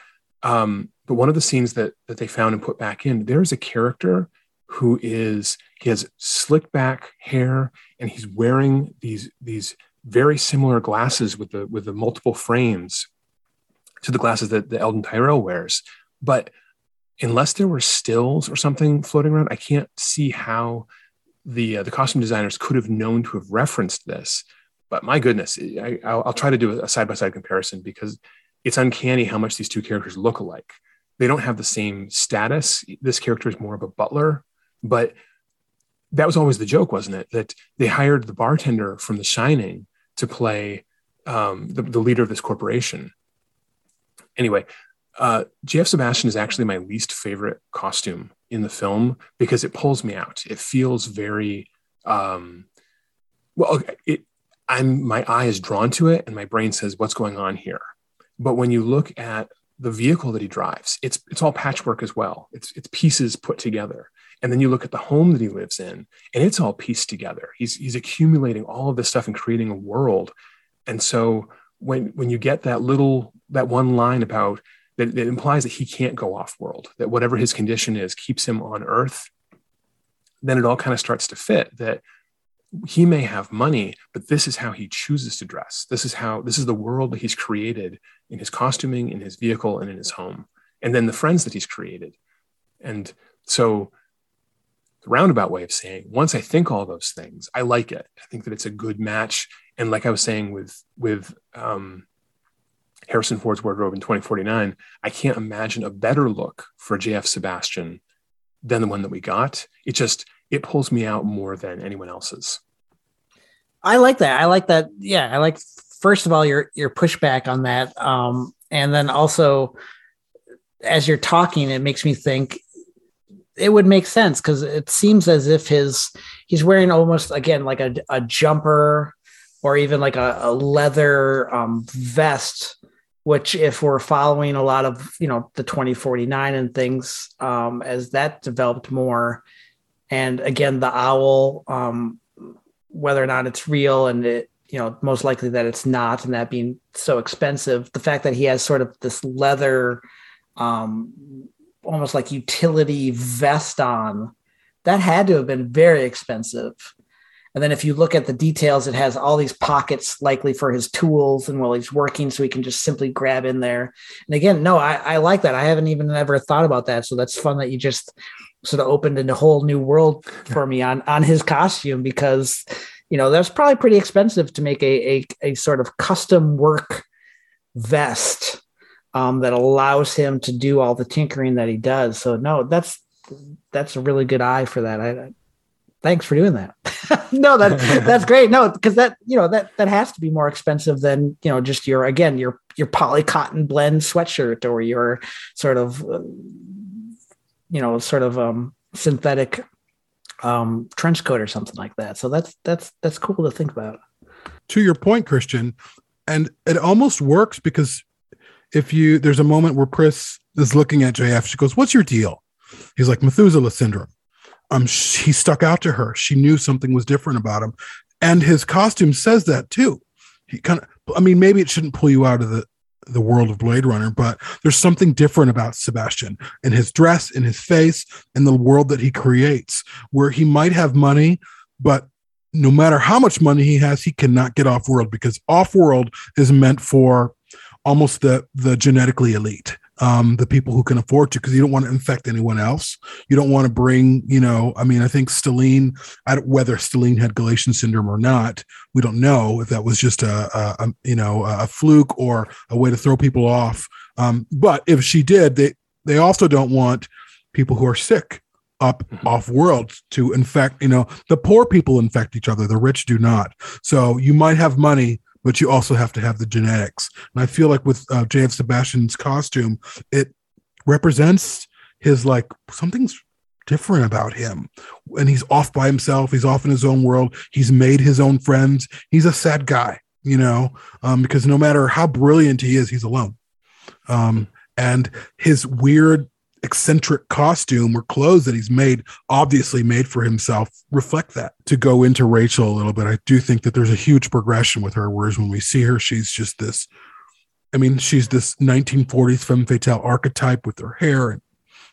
um, but one of the scenes that that they found and put back in, there's a character who is he has slick back hair and he's wearing these these very similar glasses with the with the multiple frames to the glasses that the Eldon Tyrell wears. But unless there were stills or something floating around, I can't see how the uh, the costume designers could have known to have referenced this. But my goodness, I, I'll, I'll try to do a side by side comparison because it's uncanny how much these two characters look alike. They don't have the same status. This character is more of a butler, but that was always the joke, wasn't it? That they hired the bartender from The Shining to play um, the, the leader of this corporation. Anyway, uh, JF Sebastian is actually my least favorite costume in the film because it pulls me out. It feels very um, well. It I'm my eye is drawn to it, and my brain says, "What's going on here?" But when you look at the vehicle that he drives, it's it's all patchwork as well. It's it's pieces put together. And then you look at the home that he lives in, and it's all pieced together. He's he's accumulating all of this stuff and creating a world. And so when when you get that little that one line about that, that implies that he can't go off world, that whatever his condition is keeps him on Earth, then it all kind of starts to fit that he may have money, but this is how he chooses to dress. This is how this is the world that he's created in his costuming, in his vehicle, and in his home, and then the friends that he's created. And so the roundabout way of saying once i think all those things i like it. I think that it's a good match. And like i was saying with with um, harrison ford's wardrobe in 2049 i can't imagine a better look for jf sebastian than the one that we got. It just it pulls me out more than anyone else's. I like that. I like that. Yeah, I like first of all your your pushback on that, um, and then also as you're talking, it makes me think it would make sense because it seems as if his he's wearing almost again like a, a jumper or even like a, a leather um, vest which if we're following a lot of you know the 2049 and things um, as that developed more. And again the owl um, whether or not it's real and it you know most likely that it's not and that being so expensive the fact that he has sort of this leather um almost like utility vest on that had to have been very expensive. And then if you look at the details it has all these pockets likely for his tools and while he's working so he can just simply grab in there. And again no i, I like that. I haven't even ever thought about that. So that's fun that you just sort of opened a whole new world for me on on his costume because you know that's probably pretty expensive to make a a, a sort of custom work vest um, that allows him to do all the tinkering that he does. So no, that's that's a really good eye for that. I, thanks for doing that. no, that that's great. No, because that you know that that has to be more expensive than you know just your again your your poly cotton blend sweatshirt or your sort of uh, you know sort of um synthetic um trench coat or something like that. So that's that's that's cool to think about. To your point, Christian, and it almost works because if you there's a moment where Pris is looking at JF, she goes, "What's your deal?" He's like Methuselah syndrome. Um, he stuck out to her. She knew something was different about him, and his costume says that too. He kind of, I mean, maybe it shouldn't pull you out of the the world of Blade Runner, but there's something different about Sebastian in his dress, in his face, in the world that he creates, where he might have money, but no matter how much money he has, he cannot get off world because off world is meant for almost the the genetically elite um, the people who can afford to, because you don't want to infect anyone else. You don't want to bring, you know, I mean, I think Stelline, I don't, whether Stelline had Galatian syndrome or not, we don't know if that was just a, a, a you know, a fluke or a way to throw people off. Um, but if she did, they they also don't want people who are sick up mm-hmm. off world to infect. You know, the poor people infect each other; the rich do not. So you might have money but you also have to have the genetics. And I feel like with uh, Jan Sebastian's costume, it represents his like something's different about him. And he's off by himself. He's off in his own world. He's made his own friends. He's a sad guy, you know, um, because no matter how brilliant he is, he's alone. Um, and his weird eccentric costume or clothes that he's made, obviously made for himself, reflect that. To go into Rachel a little bit, I do think that there's a huge progression with her. Whereas when we see her, she's just this. I mean, she's this 1940s femme fatale archetype with her hair and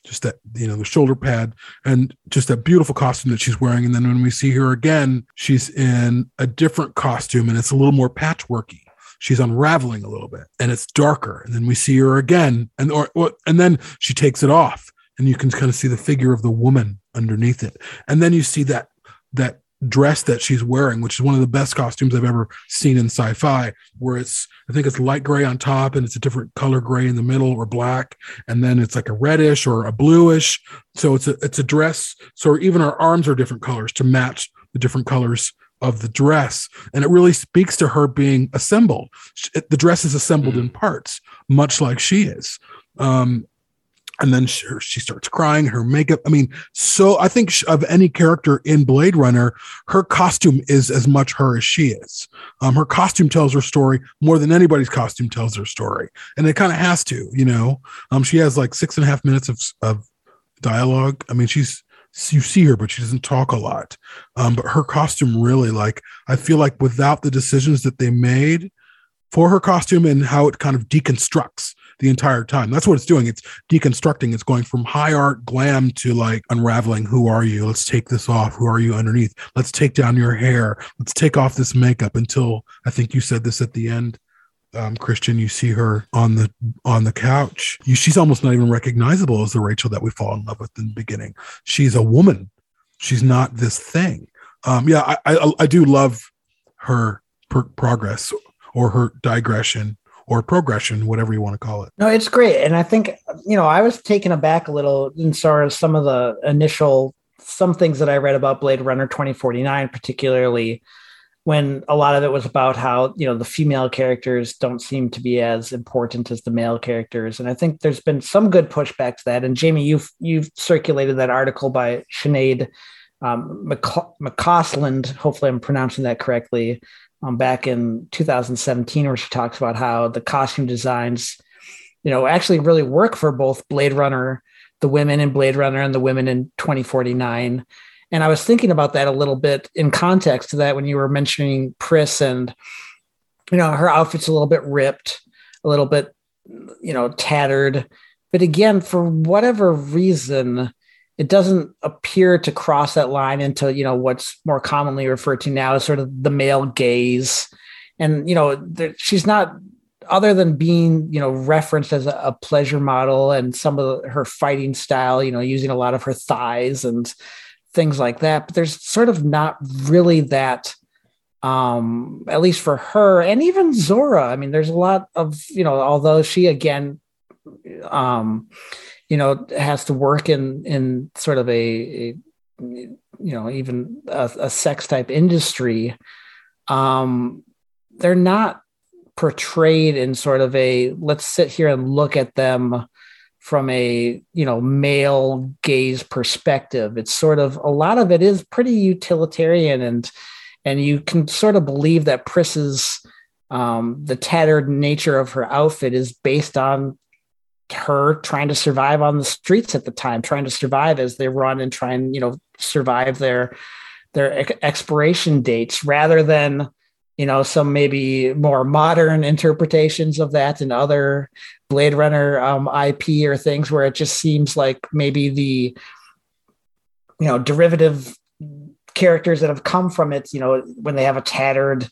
just that you know the shoulder pad and just that beautiful costume that she's wearing and then when we see her again she's in a different costume and it's a little more patchworky she's unraveling a little bit and it's darker and then we see her again and or, or and then she takes it off and you can kind of see the figure of the woman underneath it. And then you see that that dress that she's wearing which is one of the best costumes i've ever seen in sci-fi where it's i think it's light gray on top and it's a different color gray in the middle or black and then it's like a reddish or a bluish. So it's a it's a dress so even our arms are different colors to match the different colors of the dress and it really speaks to her being assembled. The dress is assembled mm-hmm. in parts much like she is. Um, and then she, she, starts crying her makeup i mean so i think of any character in blade runner her costume is as much her as she is. Um, her costume tells her story more than anybody's costume tells her story and it kind of has to you know? Um, she has like six and a half minutes of, of dialogue. I mean she's you see her, but she doesn't talk a lot. Um, but her costume really, like, I feel like without the decisions that they made for her costume and how it kind of deconstructs the entire time. That's what it's doing. It's deconstructing. It's going from high art glam to like unraveling. Who are you? Let's take this off. Who are you underneath? Let's take down your hair. Let's take off this makeup until I think you said this at the end um, Christian, you see her on the on the couch. You, she's almost not even recognizable as the Rachel that we fall in love with in the beginning. She's a woman. She's not this thing. Um, yeah, I, I, I do love her per- progress or her digression or progression, whatever you want to call it. No, it's great, and I think you know I was taken aback a little in sort of some of the initial some things that I read about Blade Runner 2049, particularly when a lot of it was about how you know the female characters don't seem to be as important as the male characters. And i think there's been some good pushback to that. And jamie you've you've circulated that article by Sinead um, McCausland hopefully i'm pronouncing that correctly um, back in 2017 where she talks about how the costume designs you know actually really work for both blade runner the women in blade runner and the women in 2049 and I was thinking about that a little bit in context to that when you were mentioning Pris and, you know, her outfit's a little bit ripped, a little bit, you know, tattered. But again, for whatever reason, it doesn't appear to cross that line into, you know, what's more commonly referred to now as sort of the male gaze. And, you know, there, she's not other than being you know referenced as a, pleasure model and some of her fighting style you know using a lot of her thighs and things like that. But there's sort of not really that, um, at least for her and even Zhora. I mean, there's a lot of, you know, although she again, um, you know has to work in in sort of a, a you know even a, a sex type industry um they're not portrayed in sort of a let's sit here and look at them from a you know male gaze perspective. It's sort of a lot of it is pretty utilitarian and and you can sort of believe that Pris's um, the tattered nature of her outfit is based on her trying to survive on the streets at the time, trying to survive as they run and try and you know survive their their expiration dates, rather than you know some maybe more modern interpretations of that and other Blade Runner um, IP or things where it just seems like maybe the you know derivative characters that have come from it. You know when they have a tattered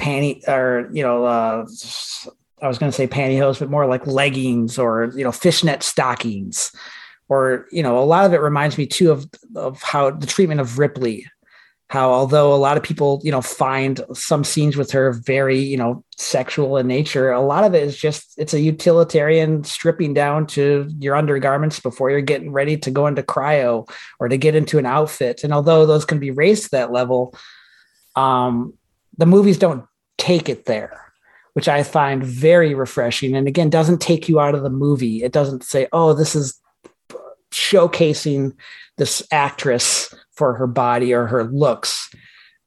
panty or you know uh, I was going to say pantyhose, but more like leggings or you know fishnet stockings, or you know a lot of it reminds me too of of how the treatment of Ripley, how although a lot of people you know find some scenes with her very you know sexual in nature, a lot of it is just it's a utilitarian stripping down to your undergarments before you're getting ready to go into cryo or to get into an outfit, and although those can be raised to that level, um, the movies don't take it there which I find very refreshing. And again, doesn't take you out of the movie. It doesn't say, oh, this is showcasing this actress for her body or her looks.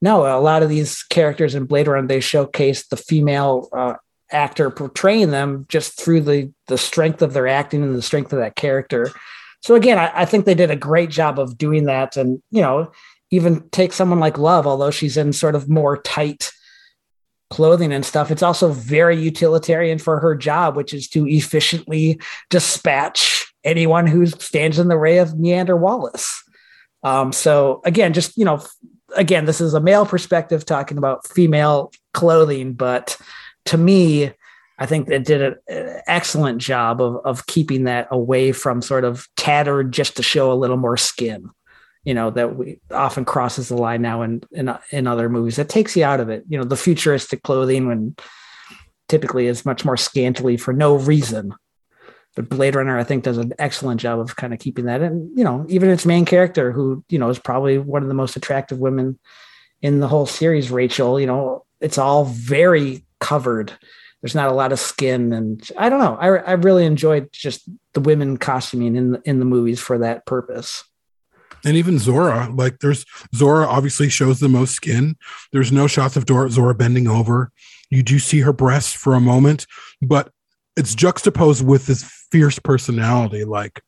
No, a lot of these characters in Blade Runner, they showcase the female uh, actor portraying them just through the, the strength of their acting and the strength of that character. So again, I, I think they did a great job of doing that. And, you know, even take someone like Love, although she's in sort of more tight clothing and stuff. It's also very utilitarian for her job, which is to efficiently dispatch anyone who stands in the way of Niander Wallace. Um, so again, just you know, again, this is a male perspective talking about female clothing, but to me, I think they did an excellent job of of keeping that away from sort of tattered just to show a little more skin you know that we often crosses the line now in in, in other movies. That takes you out of it. You know the futuristic clothing when typically is much more scantily for no reason but blade runner i think does an excellent job of kind of keeping that and you know even its main character who you know is probably one of the most attractive women in the whole series rachel you know it's all very covered there's not a lot of skin and i don't know i, I really enjoyed just the women costuming in the, in the movies for that purpose and even Zhora, like there's Zhora obviously shows the most skin. There's no shots of Dora, Zhora bending over. You do see her breasts for a moment, but it's juxtaposed with this fierce personality. Like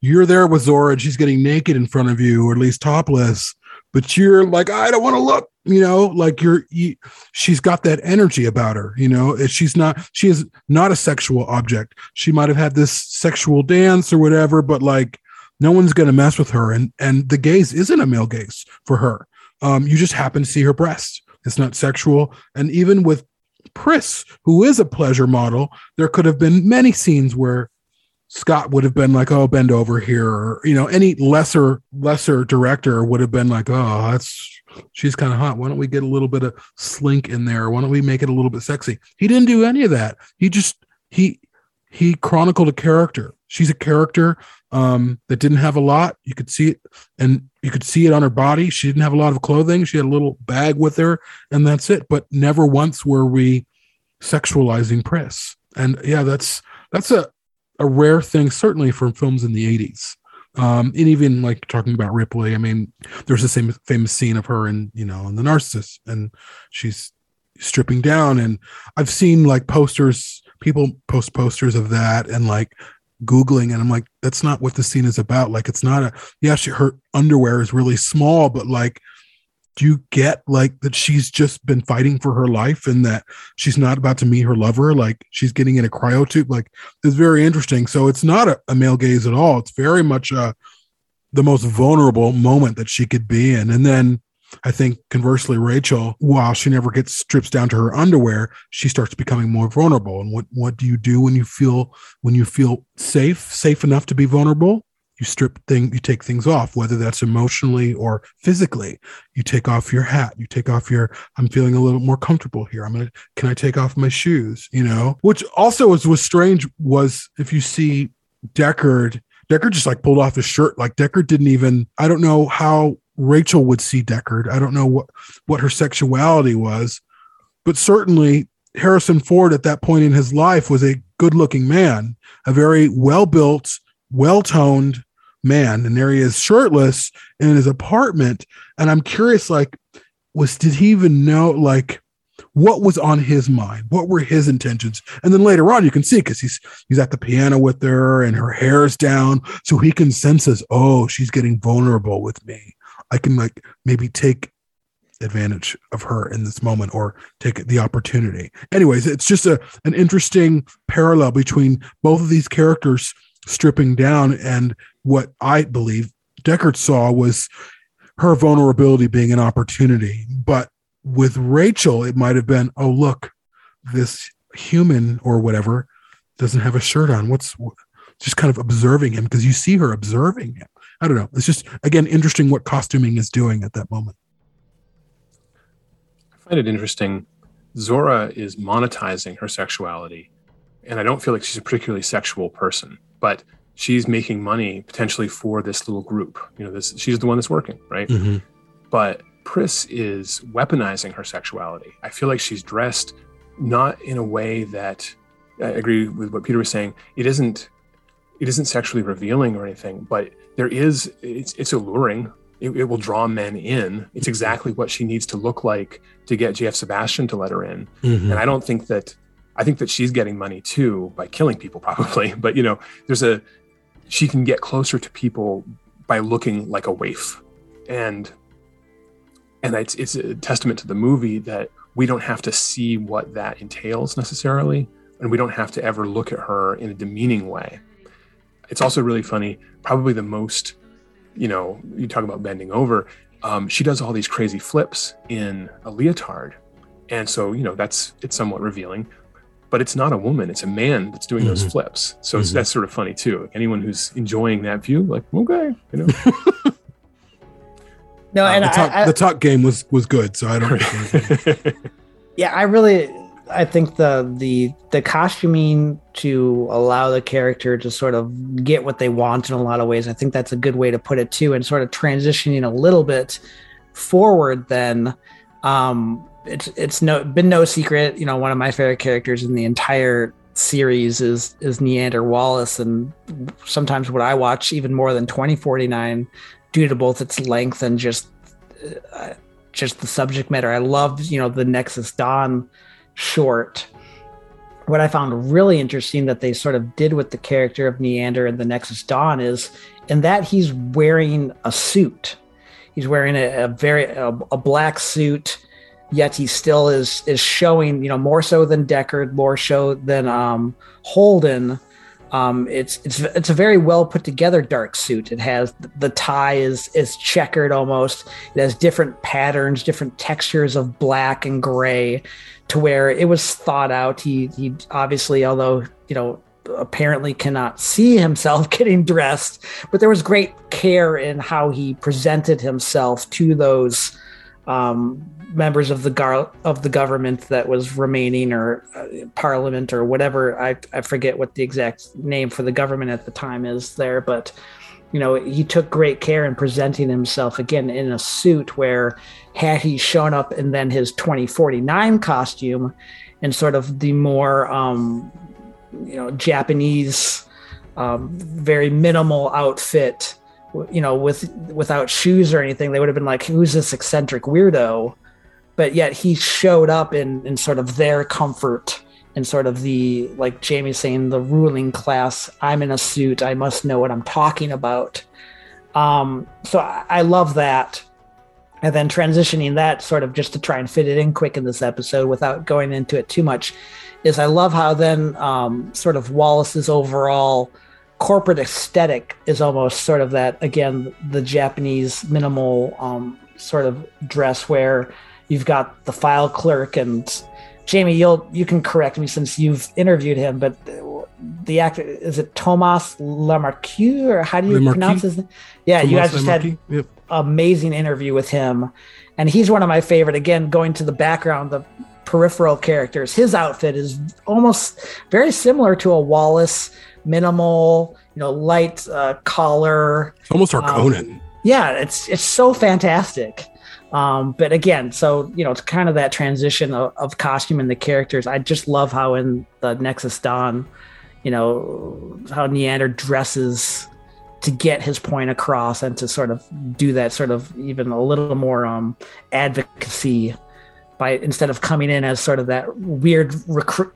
you're there with Zhora and she's getting naked in front of you, or at least topless, but you're like, I don't want to look, you know, like you're, you, she's got that energy about her, you know, she's not, she is not a sexual object. She might have had this sexual dance or whatever, but like, no one's going to mess with her and and the gaze isn't a male gaze for her um, you just happen to see her breasts. it's not sexual and even with Pris, who is a pleasure model, there could have been many scenes where Scott would have been like, "Oh, bend over here," or you know, any lesser lesser director would have been like, "Oh, that's she's kind of hot. Why don't we get a little bit of slink in there? Why don't we make it a little bit sexy?" He didn't do any of that. He just he he chronicled a character. She's a character um, that didn't have a lot. You could see it, and you could see it on her body. She didn't have a lot of clothing. She had a little bag with her, and that's it. But never once were we sexualizing Pris. And yeah, that's that's a a rare thing, certainly from films in the '80s. Um, and even like talking about Ripley, I mean, there's the same famous scene of her and you know in the Narcissus, and she's stripping down. And I've seen like posters, people post posters of that, and like googling and i'm like that's not what the scene is about. Like it's not a yeah she her underwear is really small but like do you get like that she's just been fighting for her life and that she's not about to meet her lover? Like she's getting in a cryo tube? Like it's very interesting. So it's not a, a male gaze at all. It's very much uh the most vulnerable moment that she could be in. And then I think conversely, Rachel, while she never gets strips down to her underwear, she starts becoming more vulnerable. And what what do you do when you feel when you feel safe, safe enough to be vulnerable? You strip thing, you take things off, whether that's emotionally or physically. You take off your hat, you take off your. I'm feeling a little more comfortable here. I'm gonna. Can I take off my shoes? You know, which also was was strange was if you see Deckard Deckard just like pulled off his shirt. Like Deckard didn't even. I don't know how Rachel would see Deckard. I don't know what what her sexuality was, but certainly Harrison Ford at that point in his life was a good looking man, a very well built, well toned man. And there he is shirtless in his apartment. And I'm curious, like, was did he even know like what was on his mind? What were his intentions? And then later on, you can see because he's he's at the piano with her and her hair's down, so he can senses, oh, she's getting vulnerable with me. I can like maybe take advantage of her in this moment or take the opportunity. Anyways, it's just a an interesting parallel between both of these characters stripping down and what I believe Deckard saw was her vulnerability being an opportunity. But with Rachel, it might have been, oh look, this human or whatever doesn't have a shirt on. What's just kind of observing him because you see her observing him. I don't know. It's just again interesting what costuming is doing at that moment. I find it interesting. Zhora is monetizing her sexuality, and I don't feel like she's a particularly sexual person, but she's making money potentially for this little group. You know, this she's the one that's working, right? Mm-hmm. But Pris is weaponizing her sexuality. I feel like she's dressed not in a way that I agree with what Peter was saying. It isn't it isn't sexually revealing or anything, but there is it's it's alluring. It, it, will draw men in. It's exactly what she needs to look like to get JF Sebastian to let her in. Mhm. And I don't think that I think that she's getting money too by killing people probably. But you know, there's a she can get closer to people by looking like a waif. And and it's it's a testament to the movie that we don't have to see what that entails necessarily and we don't have to ever look at her in a demeaning way it's also really funny probably the most you know you talk about bending over um, she does all these crazy flips in a leotard and so you know that's it's somewhat revealing but it's not a woman it's a man that's doing those Mhm. flips so it's, Mhm. that's sort of funny too like anyone who's enjoying that view like okay you know No, and the talk, I, I, the talk game was was good, so I don't. yeah, I really, I think the the the costuming to allow the character to sort of get what they want in a lot of ways. I think that's a good way to put it too, and sort of transitioning a little bit forward. Then, um, it's it's no been no secret. You know, one of my favorite characters in the entire series is is Niander Wallace, and sometimes what I watch even more than twenty forty nine due to both its length and just uh, just the subject matter. I love, you know, the Nexus Dawn short. What I found really interesting that they sort of did with the character of Niander in the Nexus Dawn is in that he's wearing a suit. He's wearing a, a very a, a black suit, yet he still is is showing, you know, more so than Deckard, more so than um, Holden. Um, it's it's it's a very well put together dark suit. It has the tie is is checkered almost. It has different patterns, different textures of black and gray, to where it was thought out. He he obviously, although you know apparently cannot see himself getting dressed, but there was great care in how he presented himself to those um, members of the gar- of the government that was remaining or uh, parliament or whatever I, I forget what the exact name for the government at the time is there but you know he took great care in presenting himself again in a suit where had he shown up in then his 2049 costume and sort of the more um you know japanese um, very minimal outfit you know with without shoes or anything they would have been like who's this eccentric weirdo? But yet he showed up in in sort of their comfort and sort of the like Jamie saying the ruling class. I'm in a suit. I must know what I'm talking about. Um so I, I love that and then transitioning that sort of just to try and fit it in quick in this episode without going into it too much is I love how then um sort of Wallace's overall corporate aesthetic is almost sort of that again the Japanese minimal um sort of dress where you've got the file clerk and Jamie, you'll you can correct me since you've interviewed him, but the actor is it Thomas Lemarquis or how do you pronounce his name? Yeah, you Thomas guys just had Yep. Amazing interview with him, and he's one of my favorite. Again, going to the background, the peripheral characters, his outfit is almost very similar to a Wallace minimal, you know, light uh, collar. It's almost our Um, Conan. Yeah, it's it's so fantastic. Um, but again, so you know, it's kind of that transition of, of costume and the characters. I just love how in the Nexus Dawn, you know, how Niander dresses to get his point across and to sort of do that sort of even a little more um advocacy by instead of coming in as sort of that weird recru-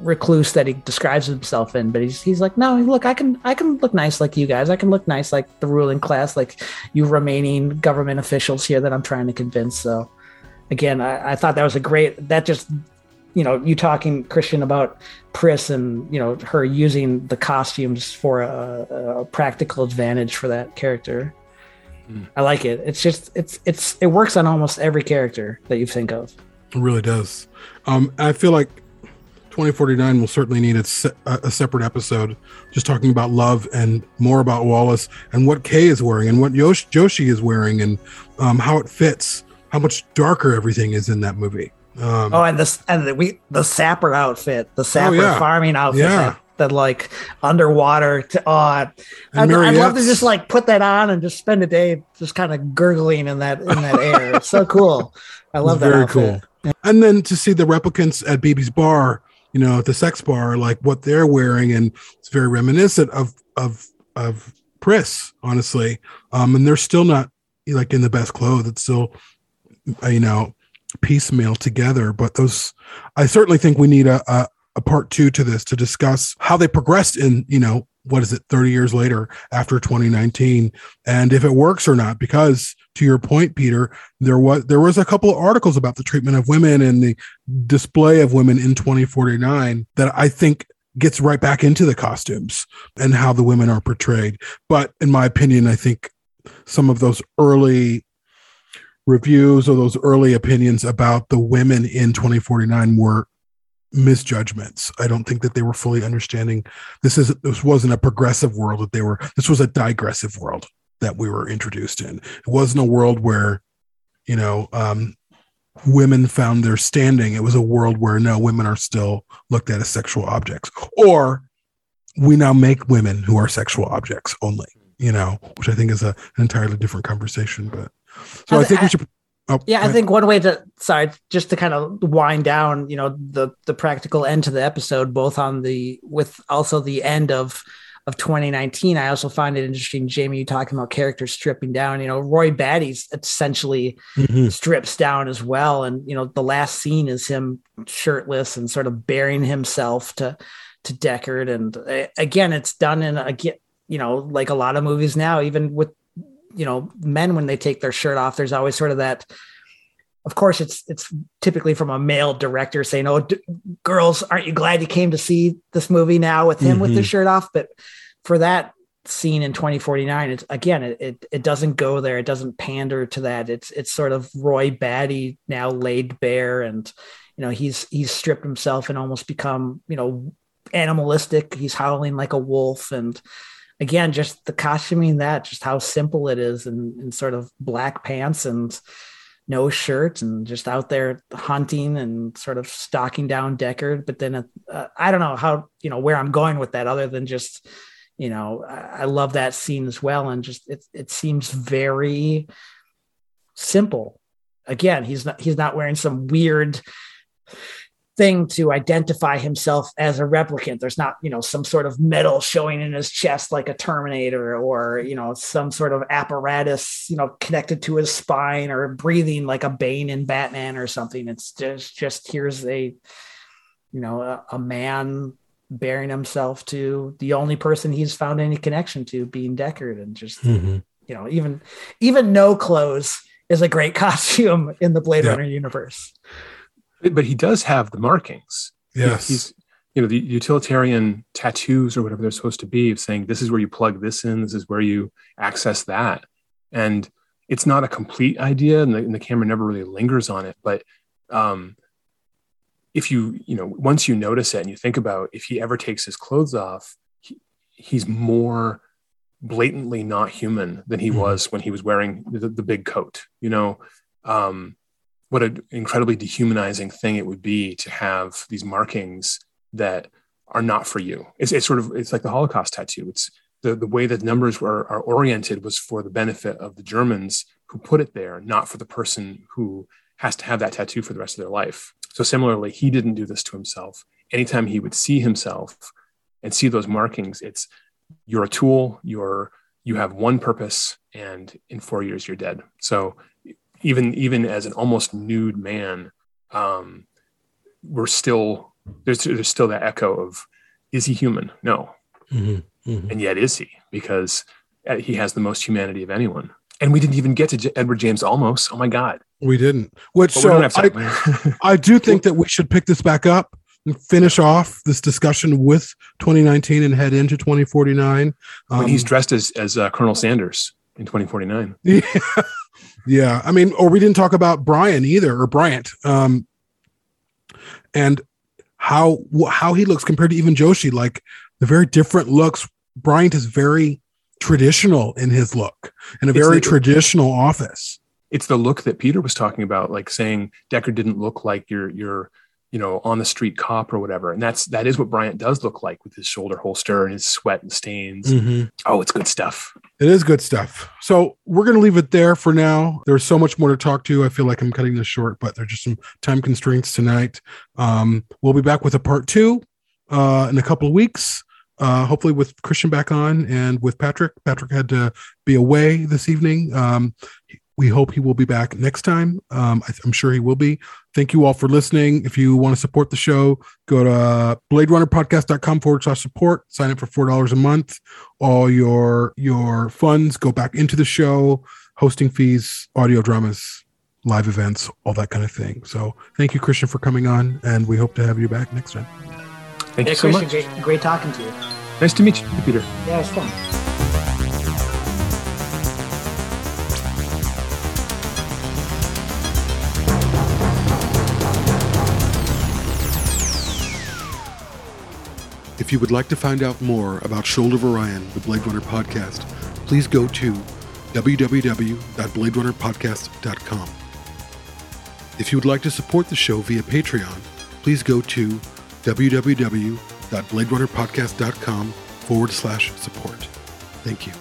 recluse that he describes himself in but he's he's like no look i can i can look nice like you guys. I can look nice like the ruling class like you remaining government officials here that i'm trying to convince. So again i, I thought that was a great that just you know you talking christian about pris and you know her using the costumes for a, a practical advantage for that character i like it it's just it's it's it works on almost every character that you think of It really does. Um, I feel like 2049 will certainly need a, se- a separate episode just talking about love and more about Wallace and what Kay is wearing and what Yosh- Joshi is wearing and um, how it fits, how much darker everything is in that movie. Um, oh and this and the, we the sapper outfit the sapper yeah. farming outfit Yeah. that, that like underwater to oh I'd, I'd love to just like put that on and just spend a day just kind of gurgling in that in that air it's so cool i love that very outfit. cool. And then to see the replicants at BB's bar, you know, at the sex bar, like what they're wearing, and it's very reminiscent of of of Pris, honestly. Um, and they're still not like in the best clothes. It's still, uh, you know, piecemeal together. But those, I certainly think we need a, a a part two to this to discuss how they progressed in, you know, what is it, 30 years later after 2019, and if it works or not. Because to your point, Peter, there was there was a couple of articles about the treatment of women and the display of women in 2049 that I think gets right back into the costumes and how the women are portrayed. But in my opinion, I think some of those early reviews or those early opinions about the women in 2049 were misjudgments. I don't think that they were fully understanding this is this wasn't a progressive world that they were this was a digressive world that we were introduced in. It wasn't a world where, you know, um, women found their standing. It was a world where no women are still looked at as sexual objects, or we now make women who are sexual objects only. You know, which I think is a, an entirely different conversation. But so I, I- think we should. Oh, yeah i think one way to sorry just to kind of wind down you know the the practical end to the episode both on the with also the end of of 2019 i also find it interesting jamie you talking about characters stripping down you know roy batty's essentially Mhm. strips down as well and you know the last scene is him shirtless and sort of bearing himself to to deckard and uh, again it's done in again you know like a lot of movies now even with you know men when they take their shirt off there's always sort of that of course it's it's typically from a male director saying oh d- girls aren't you glad you came to see this movie now with him with his mm-hmm. shirt off? But for that scene in 2049 it's again it, it it doesn't go there. It doesn't pander to that. It's it's sort of roy batty now laid bare and you know he's he's stripped himself and almost become you know animalistic. He's howling like a wolf and again just the costuming that just how simple it is and, and sort of black pants and no shirt and just out there hunting and sort of stalking down Deckard. But then uh, I don't know how, you know, where I'm going with that other than just, you know, I, I love that scene as well. And just, it, it seems very simple. Again, he's not, he's not wearing some weird thing to identify himself as a replicant. There's not, you know, some sort of metal showing in his chest like a Terminator or, you know, some sort of apparatus, you know, connected to his spine or breathing like a Bane in Batman or something. It's just, just here's a, you know, a, a man bearing himself to the only person he's found any connection to being Deckard and just, Mhm. you know, even, even no clothes is a great costume in the Blade Yeah. Runner universe. But he does have the markings. Yes. He's, you know, the utilitarian tattoos or whatever they're supposed to be of saying this is where you plug this in, this is where you access that. And it's not a complete idea, and the, and the camera never really lingers on it. But um, if you, you know, once you notice it and you think about if he ever takes his clothes off, he, he's more blatantly not human than he Mhm. was when he was wearing the, the big coat. You know, um, what an incredibly dehumanizing thing it would be to have these markings that are not for you. It's, it's sort of it's like the Holocaust tattoo. It's the the way that numbers were are oriented was for the benefit of the Germans who put it there, not for the person who has to have that tattoo for the rest of their life. So similarly, he didn't do this to himself. Anytime he would see himself and see those markings, it's you're a tool, you're you have one purpose, and in four years you're dead. So even even as an almost nude man, um, we're still there's there's still that echo of is he human? No, Mm-hmm. Mm-hmm. and yet is he because uh, he has the most humanity of anyone. And we didn't even get to J- Edward James Olmos. Oh my God! We didn't. Which so I. I do think that we should pick this back up and finish off this discussion with 2019 and head into 2049. when Um, he's dressed as as uh, Colonel Sanders in 2049. yeah, yeah. I mean, or we didn't talk about Brian either, or Bryant, um, and how how he looks compared to even Joshi. Like the very different looks. Bryant is very traditional in his look, in a It's very the- traditional office. It's the look that Peter was talking about, like saying Deckard didn't look like your your you know on the street cop or whatever. And that's that is what Bryant does look like with his shoulder holster and his sweat and stains. Mhm. Oh, it's good stuff. It is good stuff. So we're to leave it there for now. There's so much more to talk to. I feel like I'm cutting this short, but there's just some time constraints tonight. Um, we'll be back with a part two uh, in a couple of weeks. Uh, hopefully with Christian back on and with Patrick. Patrick had to be away this evening. Um, we hope he will be back next time. Um, I, I'm sure he will be. Thank you all for listening. If you want to support the show, go to bladerunnerpodcast.com forward slash support. Sign up for $4 a month all your your funds go back into the show hosting fees audio dramas live events all that kind of thing so thank you christian for coming on and we hope to have you back next time Thank yeah, you so Christian, much. great, great talking to you. Nice to meet you, Peter. Yeah, it's fun. If you would like to find out more about shoulder of orion the blade runner podcast please go to www.bladerunnerpodcast.com if you would like to support the show via patreon please go to www.bladerunnerpodcast.com forward slash support. Thank you